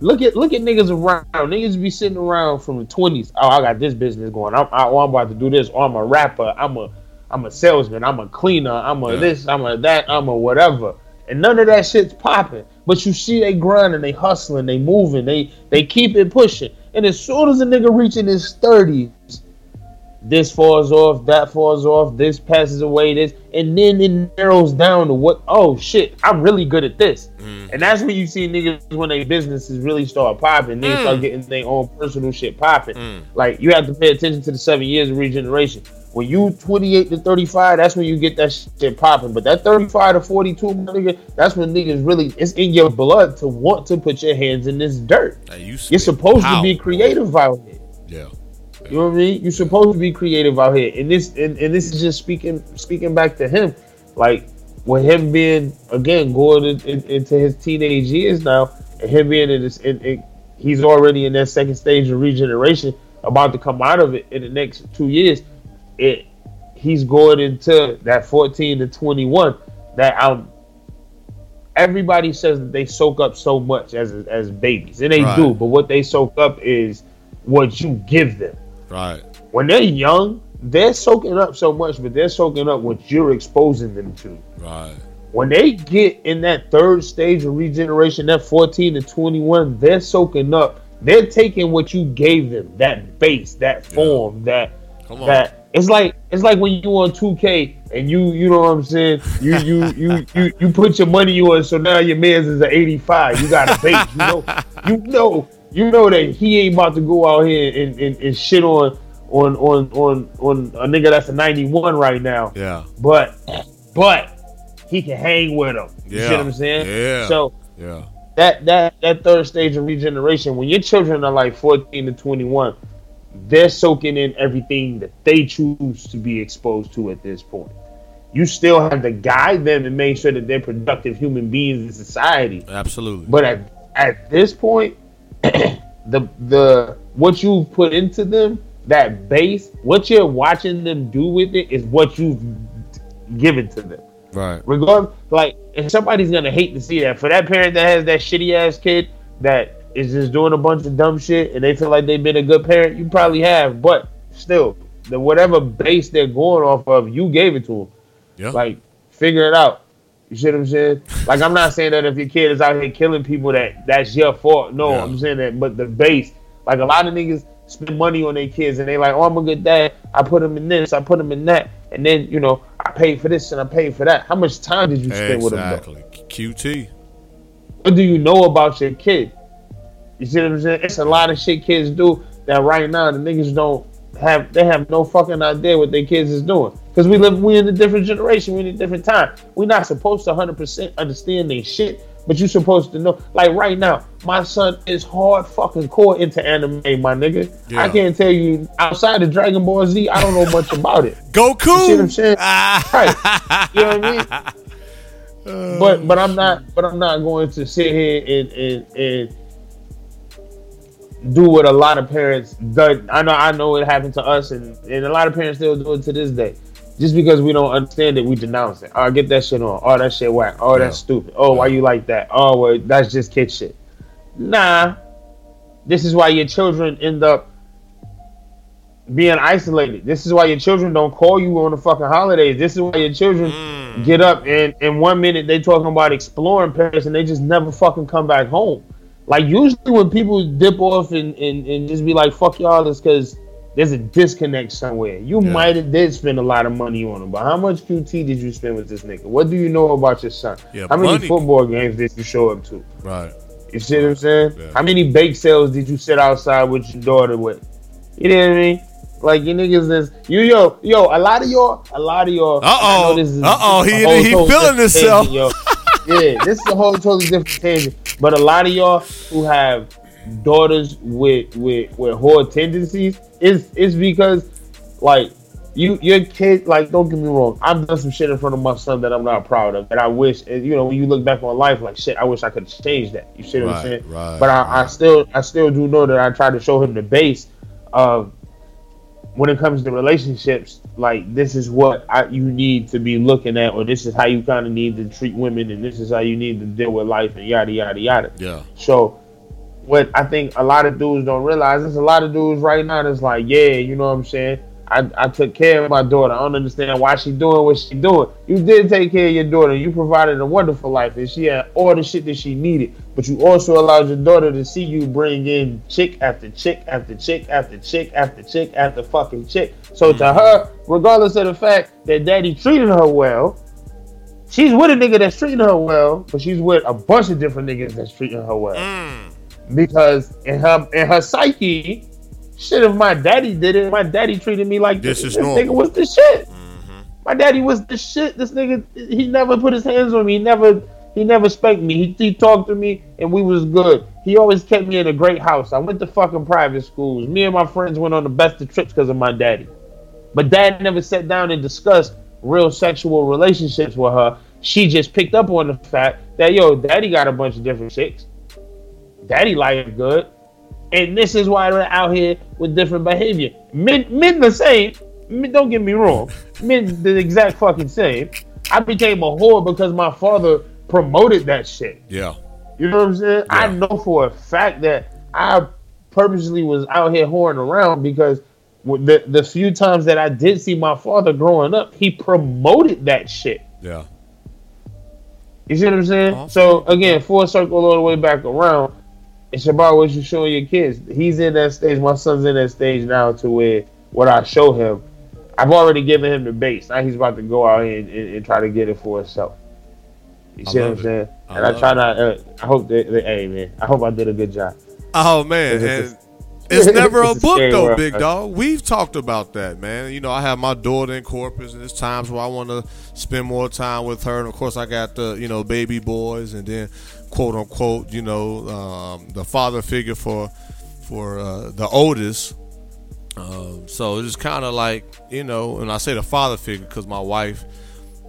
Look at look at niggas around. Niggas be sitting around from the twenties. Oh, I got this business going. I'm I, oh, I'm about to do this. Or I'm a rapper. I'm a I'm a salesman. I'm a cleaner. I'm a Yeah. this. I'm a that. I'm a whatever. And none of that shit's popping. But you see they grinding, they hustling, they moving, they they keep it pushing. And as soon as a nigga reaching his thirties, this falls off, that falls off, this passes away, this, and then it narrows down to what? Oh shit, I'm really good at this, and that's when you see niggas when their businesses really start popping, they start getting their own personal shit popping. Like you have to pay attention to the seven years of regeneration. When you 28 to 35, that's when you get that shit popping. But that 35 to 42, nigga, that's when niggas really it's in your blood to want to put your hands in this dirt. You're supposed to be creative out here. Yeah. You know what I mean? You're supposed to be creative out here, and this and, and this is just speaking speaking back to him, like with him being again going in, in- into his teenage years now, and him being in this, in, in, he's already in that second stage of regeneration, about to come out of it in the next two years. It he's going into that 14 to 21 that um everybody says that they soak up so much as as babies, and they Right. do, but what they soak up is what you give them Right. when they're young, they're soaking up so much, but they're soaking up what you're exposing them to. Right. When they get in that third stage of regeneration, that 14 to 21, they're soaking up. They're taking what you gave them, that base, that form, that Come on. that it's like it's like when you on 2K and you you know what I'm saying? You you you you you put your money on so now your man's is an 85. You got a base. You know [LAUGHS] you know you know that he ain't about to go out here and, and, and shit on on on on on a nigga that's a 91 right now. Yeah. But but he can hang with him. You Yeah. see what I'm saying? Yeah. So Yeah. that that that third stage of regeneration, when your children are like 14 to 21, they're soaking in everything that they choose to be exposed to at this point. You still have to guide them and make sure that they're productive human beings in society. Absolutely. But at at this point, the the what you put into them, that base, what you're watching them do with it is what you've given to them right. regardless, like, and somebody's gonna hate to see that. For that parent that has that shitty ass kid that is just doing a bunch of dumb shit, and they feel like they've been a good parent, you probably have. But still, the whatever base they're going off of, you gave it to them. Yeah. Like, figure it out. You see what I'm saying? Like, I'm not saying that if your kid is out here killing people, that that's your fault. No, Yeah. I'm saying that, but the base, like, a lot of niggas spend money on their kids, and they like, oh, I'm a good dad. I put them in this, I put them in that, and then you know, I paid for this and I paid for that. How much time did you spend with them? Exactly. QT. What do you know about your kid? You see what I'm saying? It's a lot of shit kids do that right now the niggas don't have. They have no fucking idea what their kids is doing because we live. We in a different generation. We in a different time. We're not supposed to 100 percent understand their shit, but you're supposed to know. Like right now, my son is hard fucking core into anime, my nigga. Yeah. I can't tell you outside of Dragon Ball Z. I don't know much about it. [LAUGHS] Goku. You see what I'm saying? [LAUGHS] Right. You know what I mean? [LAUGHS] but but I'm not but I'm not going to sit here and and, and do what a lot of parents do. I know I know it happened to us and, and a lot of parents still do it to this day. Just because we don't understand it, we denounce it. Oh, get that shit on. Oh, that shit whack. Oh, that's Yeah. stupid. Oh, why you like that? Oh, well, that's just kid shit. Nah. This is why your children end up being isolated. This is why your children don't call you on the fucking holidays. This is why your children Mm. get up and in one minute they talking about exploring Paris and they just never fucking come back home. Like usually when people dip off and, and, and just be like fuck y'all, it's because there's a disconnect somewhere. You Yeah. might have did spend a lot of money on him, but how much QT did you spend with this nigga? What do you know about your son? Yeah, how many money. football games did you show up to? Right. You see what I'm saying? Yeah. How many bake sales did you sit outside with your daughter with? You know what I mean? Like you niggas is you yo yo a lot of y'all a lot of y'all. Uh-oh. know this is- Uh-oh, he- he feeling himself. yo. [LAUGHS] yeah, this is a whole totally different tangent. But a lot of y'all who have daughters with with with whore tendencies is is because like you your kid like don't get me wrong. I've done some shit in front of my son that I'm not proud of and I wish and, you know when you look back on life like shit I wish I could change that. You see what I'm Right, saying? right, but I, I still I still do know that I try to show him the base of when it comes to relationships, like this is what I, you need to be looking at, or this is how you kind of need to treat women, and this is how you need to deal with life, and yada yada yada. Yeah. So, what I think a lot of dudes don't realize is a lot of dudes right now that's like, yeah, you know what I'm saying. I, I took care of my daughter. I don't understand why she doing what she doing. You did take care of your daughter. You provided a wonderful life, and she had all the shit that she needed. But you also allowed your daughter to see you bring in chick after chick after chick after chick after chick after fucking chick. So to mm-hmm. her, regardless of the fact that daddy treated her well, she's with a nigga that's treating her well, but she's with a bunch of different niggas that's treating her well. Mm. Because in her in her psyche, shit, if my daddy did it, my daddy treated me like This this. is This normal. nigga was the shit. Mm-hmm. My daddy was the shit. This nigga, he never put his hands on me. He never, he never spanked me. He, he talked to me, and we was good. He always kept me in a great house. I went to fucking private schools. Me and my friends went on the best of trips because of my daddy. But dad never sat down and discussed real sexual relationships with her. She just picked up on the fact that yo, daddy got a bunch of different chicks. Daddy life good. And this is why they're out here with different behavior. Men men the same. Men, don't get me wrong. Men the exact fucking same. I became a whore because my father promoted that shit. Yeah. You know what I'm saying? I know for a fact that I purposely was out here whoring around because the the few times that I did see my father growing up, he promoted that shit. Yeah. You see what I'm saying? Awesome. So again, full circle all the way back around. It's about what you're showing your kids. He's in that stage. My son's in that stage now to where what I show him, I've already given him the base. Now he's about to go out here and, and, and try to get it for himself. You see what I'm saying? I and I try it. not. Uh, I hope that, that. Hey man, I hope I did a good job. Oh man, It's and [LAUGHS] it's never a it's a book though, world. big dog. We've talked about that, man. You know, I have my daughter in Corpus, and there's times where I want to spend more time with her. And of course, I got the you know baby boys, and then quote unquote, you know, um, the father figure for for uh, the oldest. Um, so it's kind of like you know, and I say the father figure because my wife,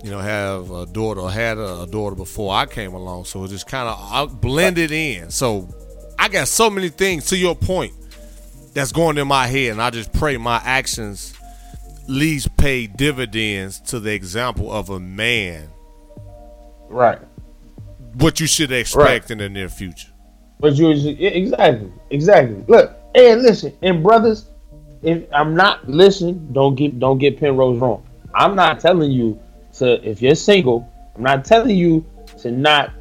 you know, have a daughter, had a, daughter before I came along, so it just kind of blended in. So I got so many things to your point that's going in my head, and I just pray my actions least pay dividends to the example of a man. Right. What you should expect in the near future. But you exactly, exactly. Look, and listen, and brothers, if I'm not listen, don't get don't get Penrose wrong. I'm not telling you to if you're single, I'm not telling you to not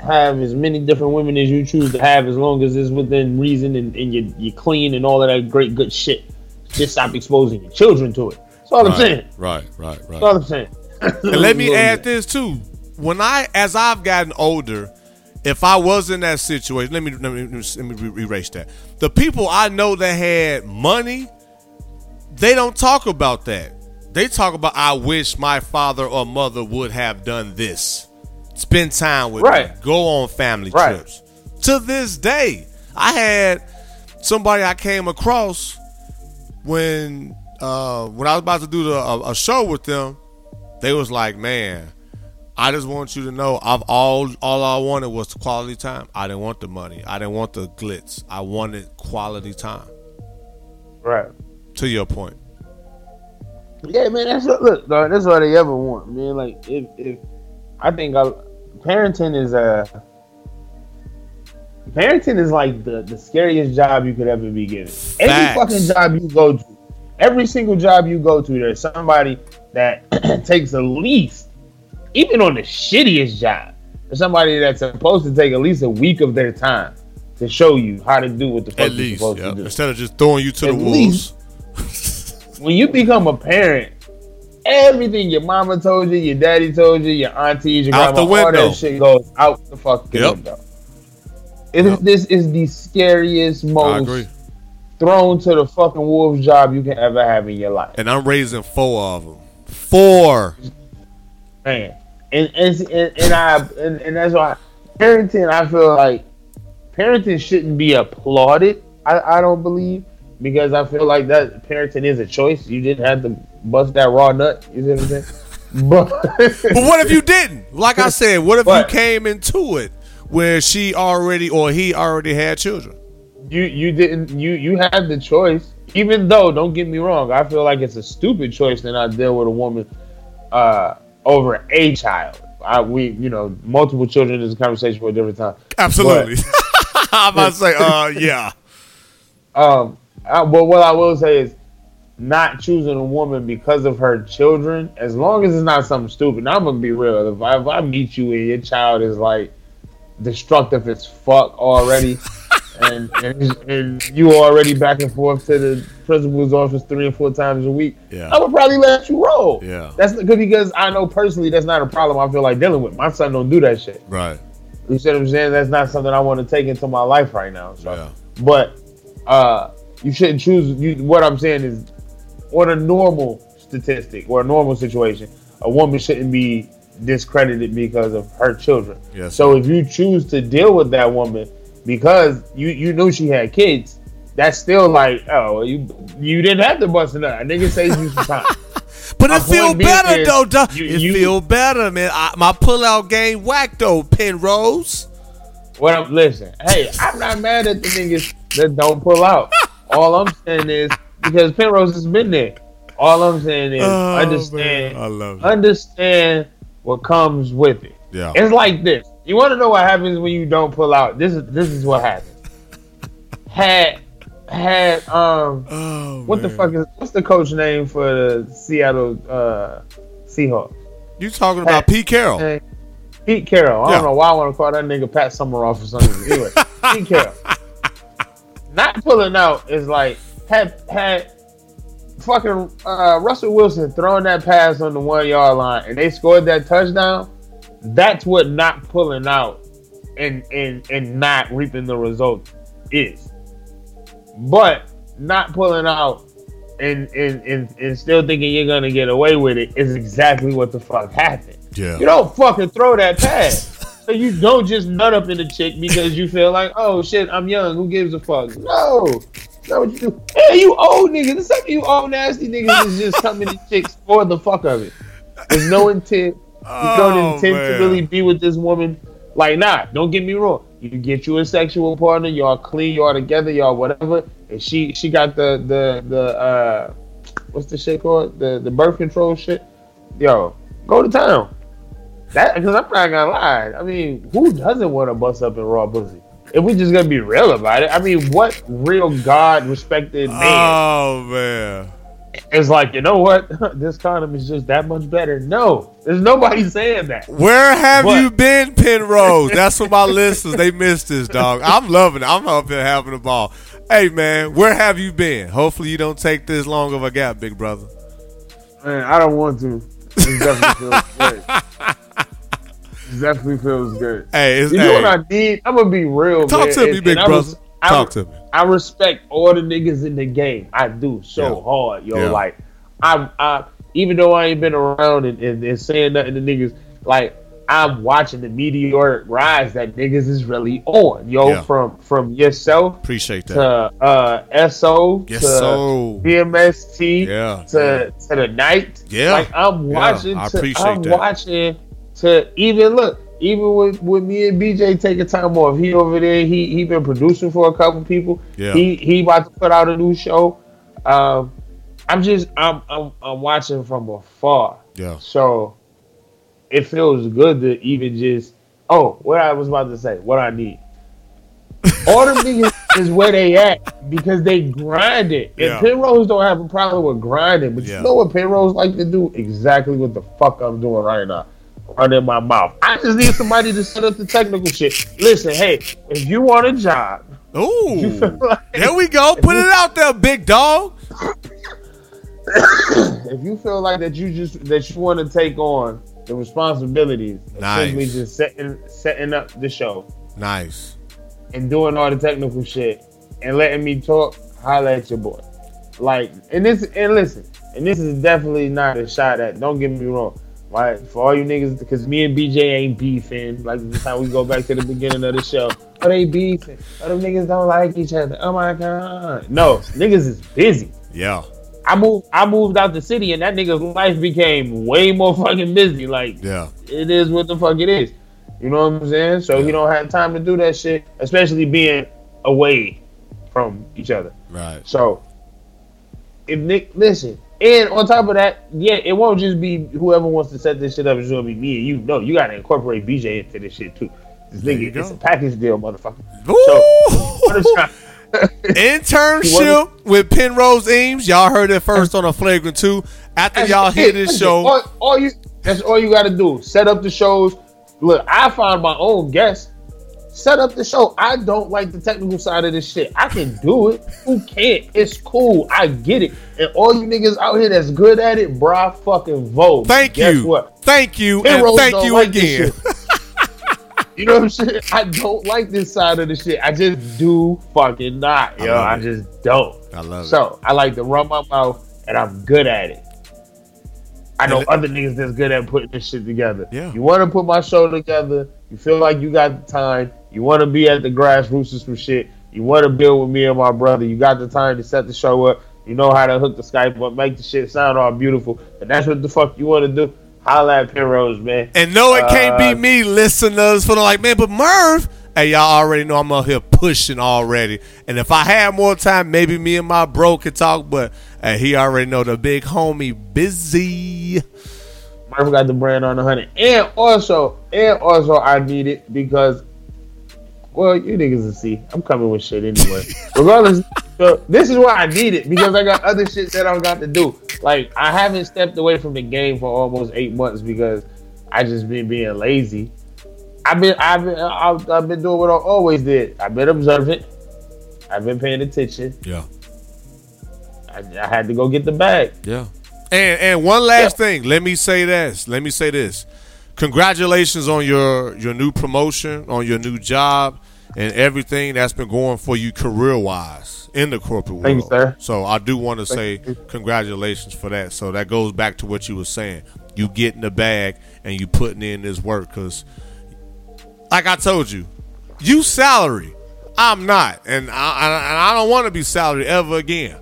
have as many different women as you choose to have as long as it's within reason and, and you you clean and all of that great good shit. Just stop exposing your children to it. That's all I'm saying. right, right, right. That's all I'm saying. And let me [LAUGHS] add this too. When I, as I've gotten older, if I was in that situation, let me let me, let me erase that. The people I know that had money, they don't talk about that. They talk about I wish my father or mother would have done this. Spend time with me. Go on family Right. trips. To this day, I had somebody I came across when uh, when I was about to do the, a, a show with them. They was like, "Man, I just want you to know, I've all all I wanted was quality time. I didn't want the money. I didn't want the glitz. I wanted quality time." Right. To your point, Yeah, man, that's what look, dog, that's what they ever want, man. Like if if I think I, parenting is a parenting is like the, the scariest job you could ever be given. Facts. Every fucking job you go to, every single job you go to, there's somebody that [CLEARS THROAT] takes at least, even on the shittiest job, there's somebody that's supposed to take at least a week of their time to show you how to do what the fuck at you're least supposed yeah. to do instead of just throwing you to At the wolves. [LAUGHS] when you become a parent, everything your mama told you, your daddy told you, your aunties, your Out grandma, all that shit goes out the fucking Yep. window. It Yep. This is the scariest, most thrown to the fucking wolves job you can ever have in your life, and I'm raising four of them. Four. man. And and and, and I and, and that's why parenting. I feel like parenting shouldn't be applauded. I, I don't believe because I feel like that parenting is a choice. You didn't have to bust that raw nut. You see what I'm saying? [LAUGHS] But But what if you didn't? Like I said, what if What? you came into it where she already or he already had children? you you didn't you you had the choice. Even though, don't get me wrong, I feel like it's a stupid choice to not deal with a woman uh, over a child. I, we you know multiple children is a conversation for a different time. Absolutely. [LAUGHS] I'm about to say, uh, yeah. [LAUGHS] Um, I, but what I will say is not choosing a woman because of her children, as long as it's not something stupid. Now, I'm gonna be real. If I, if I meet you and your child is like destructive as fuck already, [LAUGHS] and, and and you already back and forth to the principal's office three and four times a week, Yeah. I would probably let you roll. Yeah. That's good because I know personally that's not a problem I feel like dealing with. My son don't do that shit. Right. You see what I'm saying? That's not something I want to take into my life right now. So, Yeah. but uh, you shouldn't choose. You, what I'm saying is, on a normal statistic or a normal situation, a woman shouldn't be discredited because of her children. Yes, So if you choose to deal with that woman because you you knew she had kids, that's still like, oh, you you didn't have to bust it up. A nigga saves you some time. [LAUGHS] But My it feel better is, though, you- it you- feel better, man. I, my pullout game whack though, Penrose. What I'm listen, hey, I'm not mad at the niggas that don't pull out. [LAUGHS] All I'm saying is because Penrose has been there. All I'm saying is Oh, understand, man. I love it. understand what comes with it. Yeah. It's like this. You want to know what happens when you don't pull out? This is this is what happens. Had had um Oh, what the fuck is what's the coach name for the Seattle uh Seahawks? You talking about Pete Carroll? Pete Carroll. I Yeah. don't know why I want to call that nigga Pat Summeroff or something. Anyway, [LAUGHS] Pete Carroll. Not pulling out is like had had fucking uh, Russell Wilson throwing that pass on the one yard line and they scored that touchdown. That's what not pulling out and and and not reaping the result is. But not pulling out and and, and and still thinking you're gonna get away with it is exactly what the fuck happened. Yeah. You don't fucking throw that pass. So you don't just nut up in a chick because you feel like, oh shit, I'm young. Who gives a fuck? No. That's not what you do. Hey, you old niggas. The some of you old nasty niggas is just coming to chicks for the fuck of it. There's no intent. You don't Oh, intend man. to really be with this woman. Like, nah, don't get me wrong. You get you a sexual partner, y'all clean, y'all together, y'all whatever. And she she got the the the uh what's the shit called? The the birth control shit. Yo, go to town. That because I'm not gonna lie. I mean, who doesn't want to bust up in raw pussy? If we just gonna be real about it, I mean, what real God respected man Oh man. is like, you know what? [LAUGHS] this condom is just that much better. No, there's nobody saying that. Where have What? you been, Penrose? That's what my listeners they missed this dog. I'm loving it. I'm up here having a ball. Hey man, where have you been? Hopefully you don't take this long of a gap, big brother. Man, I don't want to. [LAUGHS] It definitely feels good. It definitely feels good. Hey, it's You hey, know what I need? I'm gonna be real. talk man, to me, and- big and I brother. I- Talk to me. I respect all the niggas in the game. I do so Yeah. hard, yo. Yeah. Like, I, I, even though I ain't been around and, and, and saying nothing to niggas, like, I'm watching the meteoric rise that niggas is really on, yo. Yeah. From from yourself Appreciate that. to uh SO Yes, to so. BMST Yeah. to to the night. Yeah. Like I'm Yeah, watching. I to, appreciate I'm that. watching to even look. Even with, with me and BJ taking time off, he over there. He he been producing for a couple people. Yeah. He he about to put out a new show. Um, I'm just I'm I'm I'm watching from afar. Yeah. So it feels good to even just oh, what I was about to say, what I need. [LAUGHS] All the niggas is where they at because they grind it. And Yeah. Penrose don't have a problem with grinding, but Yeah. you know what Penrose like to do? Exactly what the fuck I'm doing right now. Running my mouth. I just need somebody to set up the technical shit. Listen, hey, if you want a job, Ooh. like, There we go. Put it out there, big dog. [COUGHS] if you feel like that you just that you want to take on the responsibilities Nice. simply just setting setting up the show Nice. and doing all the technical shit and letting me talk, holla at your boy. Like, and this, and listen, and this is definitely not a shot at. Don't get me wrong. Right, for all you niggas, because me and BJ ain't beefing. Like this time we go back to the beginning of the show. Oh, they beefing. Oh, them niggas don't like each other. Oh my god. No, niggas is busy. Yeah. I moved. I moved out the city, and that nigga's life became way more fucking busy. Like Yeah. it is what the fuck it is. You know what I'm saying? So he don't have time to do that shit, especially being away from each other. Right. So if Nick listen, and on top of that, yeah, it won't just be whoever wants to set this shit up. It's gonna be me and you. No, you gotta incorporate BJ into this shit too. This There nigga, it's a package deal, motherfucker. Ooh. Trying- [LAUGHS] [LAUGHS] Internship with Penrose Eames. Y'all heard it first on a Flagrant 2. After That's y'all hear this show, all, all you that's all you got to do. Set up the shows. Look, I found my own guest. Set up the show. I don't like the technical side of this shit. I can do it. Who can't? It's cool. I get it. And all you niggas out here that's good at it, bra fucking vote. thank Guess you, What? thank you, and thank you like again. You know what I'm saying? I don't like this side of the shit. I just do fucking not, yo. love I just don't. I love it. So I like to run my mouth, and I'm good at it. I know other niggas that's good at putting this shit together. Yeah. You want to put my show together. You feel like you got the time. You want to be at the grassroots some shit. You want to build with me and my brother. You got the time to set the show up. You know how to hook the Skype up, make the shit sound all beautiful. And that's what the fuck you want to do. Holla at Penrose, man. And no, it can't Uh, be me, listeners, for the like, man, but Murph, hey, y'all already know I'm out here pushing already. And if I had more time, maybe me and my bro could talk, but hey, he already know the big homie busy. Murph got the brand on the hundred, and also, and also, I need it because, well, you niggas will see. I'm coming with shit anyway. Regardless, so this is why I need it because I got other shit that I got to do. Like I haven't stepped away from the game for almost eight months because I just been being lazy. I've been, I've been, I've, I've been doing what I always did. I've been observant. I've been paying attention. Yeah. I, I had to go get the bag. Yeah. And and one last thing, let me say this. Let me say this. Congratulations on your your new promotion, on your new job, and everything that's been going for you career wise in the corporate world. Thank you, sir. So I do want to say you. congratulations for that. So that goes back to what you were saying. You getting the bag and you putting in this work because, like I told you, you salary. I'm not, and I, I, and I don't want to be salary ever again.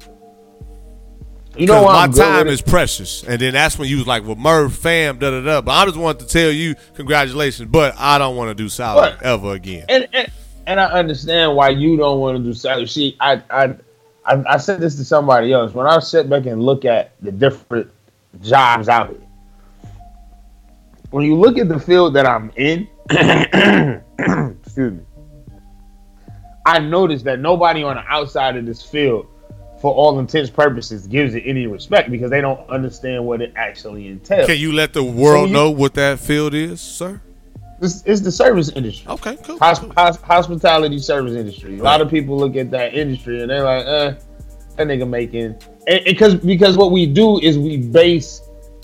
You know Because why my time is precious. And then that's when you was like, well, Murph, fam, da da da. But I just wanted to tell you, congratulations, but I don't want to do salary What? ever again. and, and and I understand why you don't want to do salary. See, I, I I I said this to somebody else. When I sit back and look at the different jobs out here, when you look at the field that I'm in, [CLEARS THROAT] excuse me, I noticed that nobody on the outside of this field, for all intents purposes, gives it any respect because they don't understand what it actually entails. Can you let the world you- know what that field is, sir? It's, it's the service industry. Okay, cool. Hos- hos- hospitality service industry. A lot of people look at that industry and they're like, uh, that nigga making because because what we do is we base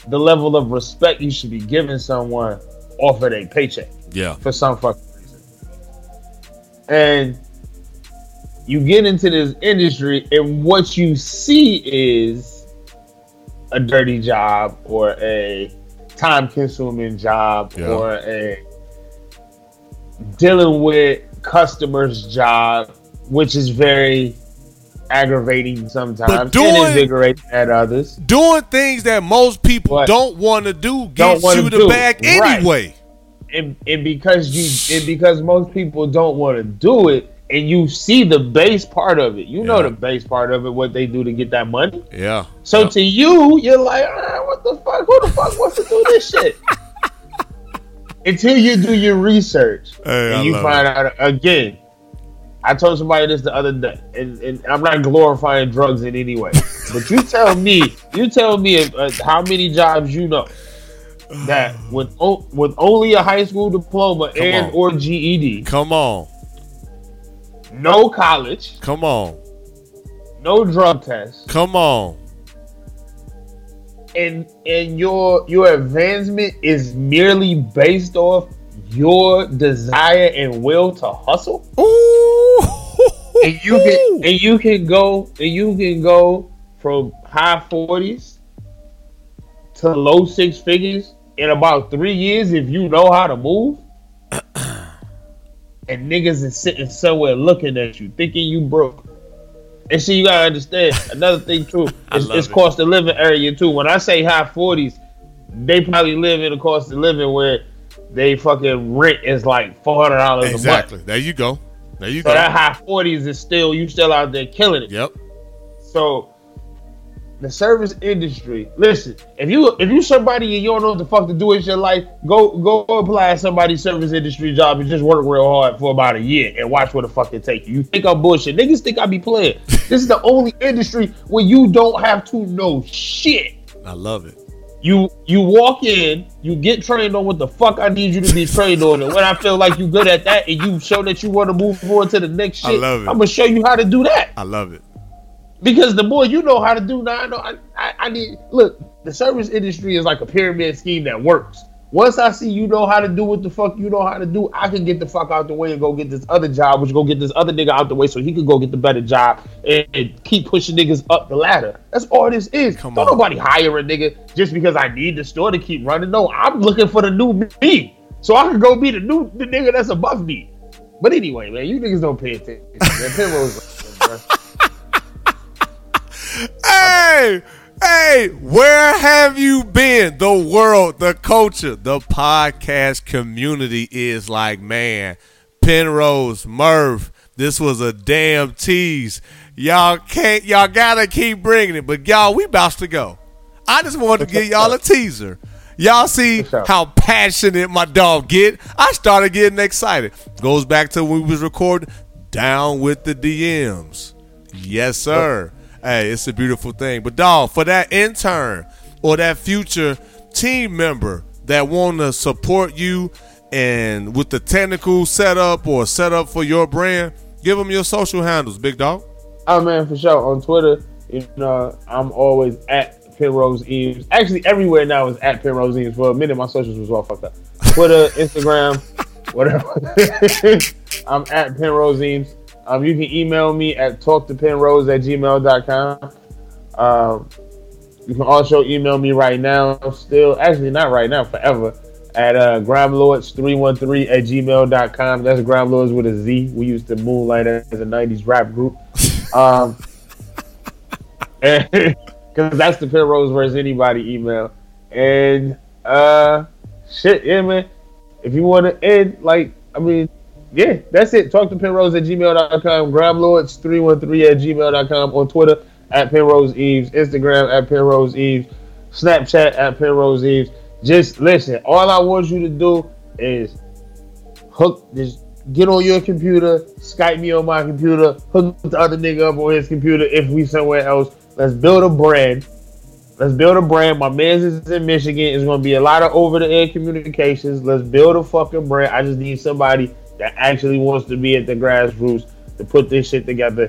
the level of respect you should be giving someone off of their paycheck Yeah. for some fucking reason. And you get into this industry and what you see is a dirty job or a time consuming job Yeah. or a dealing with customers job which is very aggravating sometimes doing- and invigorating at others Doing things that most people What? don't want to do gets you the do. bag Right. anyway. and, and because you and because most people don't want to do it and you see the base part of it you know the base part of it what they do to get that money Yeah. so to you you're like ah, what the fuck who the fuck wants to do this shit [LAUGHS] until you do your research Hey, and you find it. out again I told somebody this the other day, and, and I'm not glorifying drugs in any way. [LAUGHS] But you tell me, you tell me uh, how many jobs you know that [SIGHS] with o- with only a high school diploma Come and on. or GED, Come on. No college, Come on. no drug test, Come on. and and your your advancement is merely based off your desire and will to hustle. Ooh. and you can and you can go and you can go from high forties to low six figures in about three years if you know how to move. And niggas is sitting somewhere looking at you, thinking you broke. And see, you gotta understand [LAUGHS] another thing too. It's, it's it. cost of living area too. When I say high forties, they probably live in a cost of living where they fucking rent is like four hundred dollars a month. Exactly. There you go. There you So go. that high forties is still you still out there killing it. Yep. So the service industry. Listen, if you if you somebody and you don't know what the fuck to do with your life, go go apply somebody's service industry job and just work real hard for about a year and watch where the fuck it take you. You think I'm bullshit? Niggas think I be playing. [LAUGHS] this is the only industry where you don't have to know shit. I love it. You you walk in, you get trained on what the fuck I need you to be trained on, and when I feel like you good at that, and you show that you want to move forward to the next I shit, love it. I'm gonna show you how to do that. I love it. Because the more you know how to do now, I know I, I, I need look, the service industry is like a pyramid scheme that works. Once I see you know how to do what the fuck you know how to do, I can get the fuck out the way and go get this other job, which go get this other nigga out the way so he can go get the better job and, and keep pushing niggas up the ladder. That's all this is. Come Don't on. nobody hire a nigga just because I need the store to keep running. No, I'm looking for the new me. So I can go be the new the nigga that's above me. But anyway, man, you niggas don't pay attention. Man, Penrose, [LAUGHS] bro. Hey, hey, where have you been? The world, the culture, the podcast community is like, man, Penrose, Murph, this was a damn tease. Y'all can't, y'all gotta keep bringing it, but y'all, we about to go. I just wanted to give y'all a teaser. Y'all see how passionate my dog get. I started getting excited. Goes back to when we was recording down with the DMs. Yes, sir. Hey, it's a beautiful thing. But dog, for that intern or that future team member that want to support you and with the technical setup or setup for your brand, give them your social handles, big dog. Oh man, for sure. On Twitter, you know, I'm always at Penrose Eames. Actually, everywhere now is at Penrose Eames. For a minute, my socials was all fucked up. Twitter, [LAUGHS] Instagram, whatever. [LAUGHS] I'm at Penrose Eames. Um, you can email me at talktopenrose at gmail.com. Um, you can also email me right now, still, actually, not right now, forever, at uh, gramlords313 at gmail.com. That's Grime Lords with a Z. We used to moonlight as a 90s rap group. Um, [LAUGHS] because that's the Penrose versus anybody email. And uh, shit, yeah, man. If you want to end, like, I mean, yeah, that's it. Talk to Penrose at gmail.com, Gramlords313 at gmail.com, on Twitter at Penrose Eames, Instagram at Penrose Eames, Snapchat at Penrose Eames. Just listen, all I want you to do is hook just get on your computer, Skype me on my computer, hook the other nigga up on his computer if we somewhere else. Let's build a brand. Let's build a brand. My man's is in Michigan. It's gonna be a lot of over the air communications. Let's build a fucking brand. I just need somebody that actually wants to be at the grassroots to put this shit together.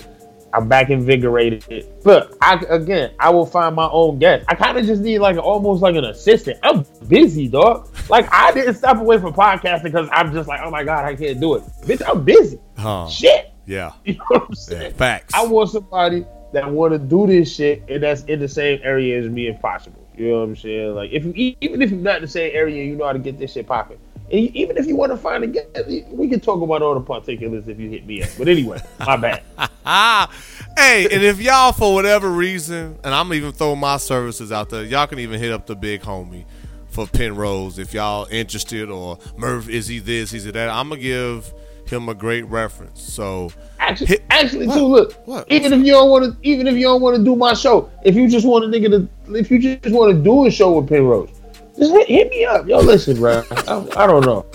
I'm back invigorated. Look, I again, I will find my own guest. I kind of just need like almost like an assistant. I'm busy, dog. Like I didn't step away from podcasting because I'm just like, oh my god, I can't do it. Bitch, I'm busy. Huh. Shit. Yeah. [LAUGHS] You know what I'm Yeah. Facts. I want somebody that want to do this shit and that's in the same area as me if possible. You know what I'm saying? Like if you even if you're not in the same area, you know how to get this shit popping. And even if you want to find a guest, we can talk about all the particulars if you hit me up. But anyway, my bad. [LAUGHS] Hey, and if y'all for whatever reason, and I'm even throwing my services out there, y'all can even hit up the big homie for Penrose if y'all interested or Murph is he this, is he that. I'm gonna give him a great reference. So Actually, Hit- actually, What? too. Look, What? even if you don't want to, even if you don't want to do my show, if you just want a nigga to, if you just want to do a show with Penrose, just hit, hit me up. Yo, listen, bro. I, I don't know.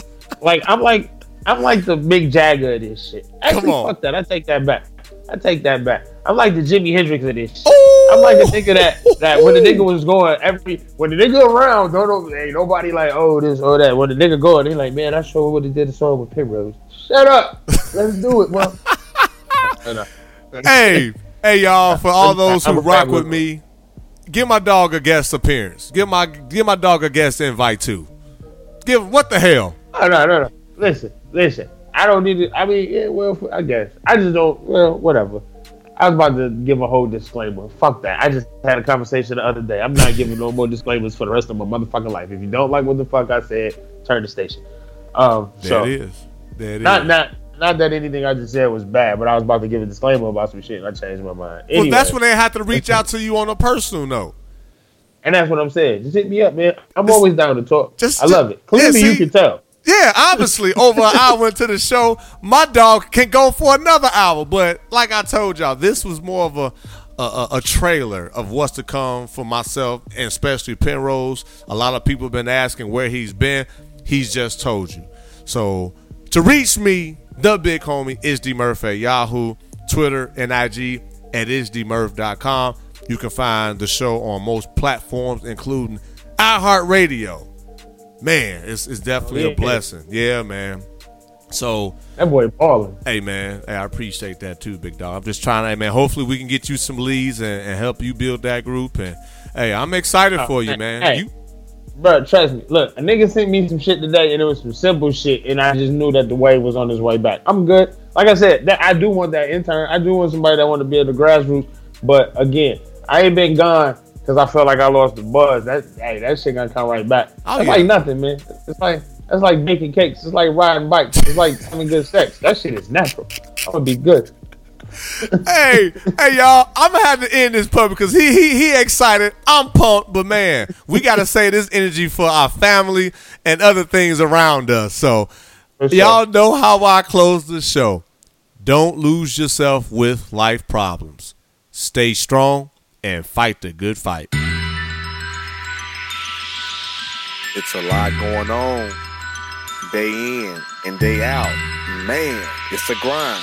Like I'm like I'm like the Mick Jagger of this shit. Actually, on. fuck that. I take that back. I take that back. I'm like the Jimi Hendrix of this shit. Ooh. I'm like the nigga that that when the nigga [LAUGHS] was going every when the nigga around, don't know ain't nobody like oh this or that. When the nigga going, they like man, I sure would have did a song with Penrose. Shut up. Let's do it, bro. [LAUGHS] hey, hey y'all, for all [LAUGHS] those who rock with me, give my dog a guest appearance. Give my give my dog a guest invite too. Give what the hell? No, no, no, no. Listen, listen. I don't need it. I mean, yeah, well, I guess. I just don't, well, whatever. I was about to give a whole disclaimer. Fuck that. I just had a conversation the other day. I'm not giving no more disclaimers for the rest of my motherfucking life. If you don't like what the fuck I said, turn the station. Um, There so, it is. There it is. not, not, that anything I just said was bad, but I was about to give a disclaimer about some shit and I changed my mind. well, that's when they have to reach out [LAUGHS] to you on a personal note. and that's what I'm saying. Just hit me up, man. I'm always down to talk. just- I love it. yeah, Clearly, you can tell. Yeah, obviously, [LAUGHS] over an hour into the show, my dog can go for another hour. But like I told y'all, this was more of a a, a, a trailer of what's to come for myself and especially Penrose. A lot of people have been asking where he's been. He's just told you. So to reach me, the big homie is D Murphy at Yahoo, Twitter, and IG at isdmurph.com. You can find the show on most platforms, including iHeartRadio. Man, it's, it's definitely a Yeah. blessing. Yeah, man. So That boy balling. Hey man, hey, I appreciate that too, big dog. I'm just trying to, hey man. Hopefully we can get you some leads and, and help you build that group. And hey, I'm excited oh, for you, man. hey. You, Bro, trust me. Look, a nigga sent me some shit today, and it was some simple shit, and I just knew that the wave was on his way back. I'm good. Like I said, that I do want that intern. I do want somebody that want to be at the grassroots. But again, I ain't been gone because I felt like I lost the buzz. That hey, that shit gonna come right back. Oh, It's yeah. like nothing, man. It's like that's like baking cakes. It's like riding bikes. It's like having good sex. That shit is natural. I'm gonna be good. Hey, hey, y'all. I'm gonna have to end this pub because he he he excited. I'm pumped, but man, we gotta say this energy for our family and other things around us. So sure. y'all know how I close the show. Don't lose yourself with life problems. Stay strong and fight the good fight. It's a lot going on. Day in and day out. Man, it's a grind.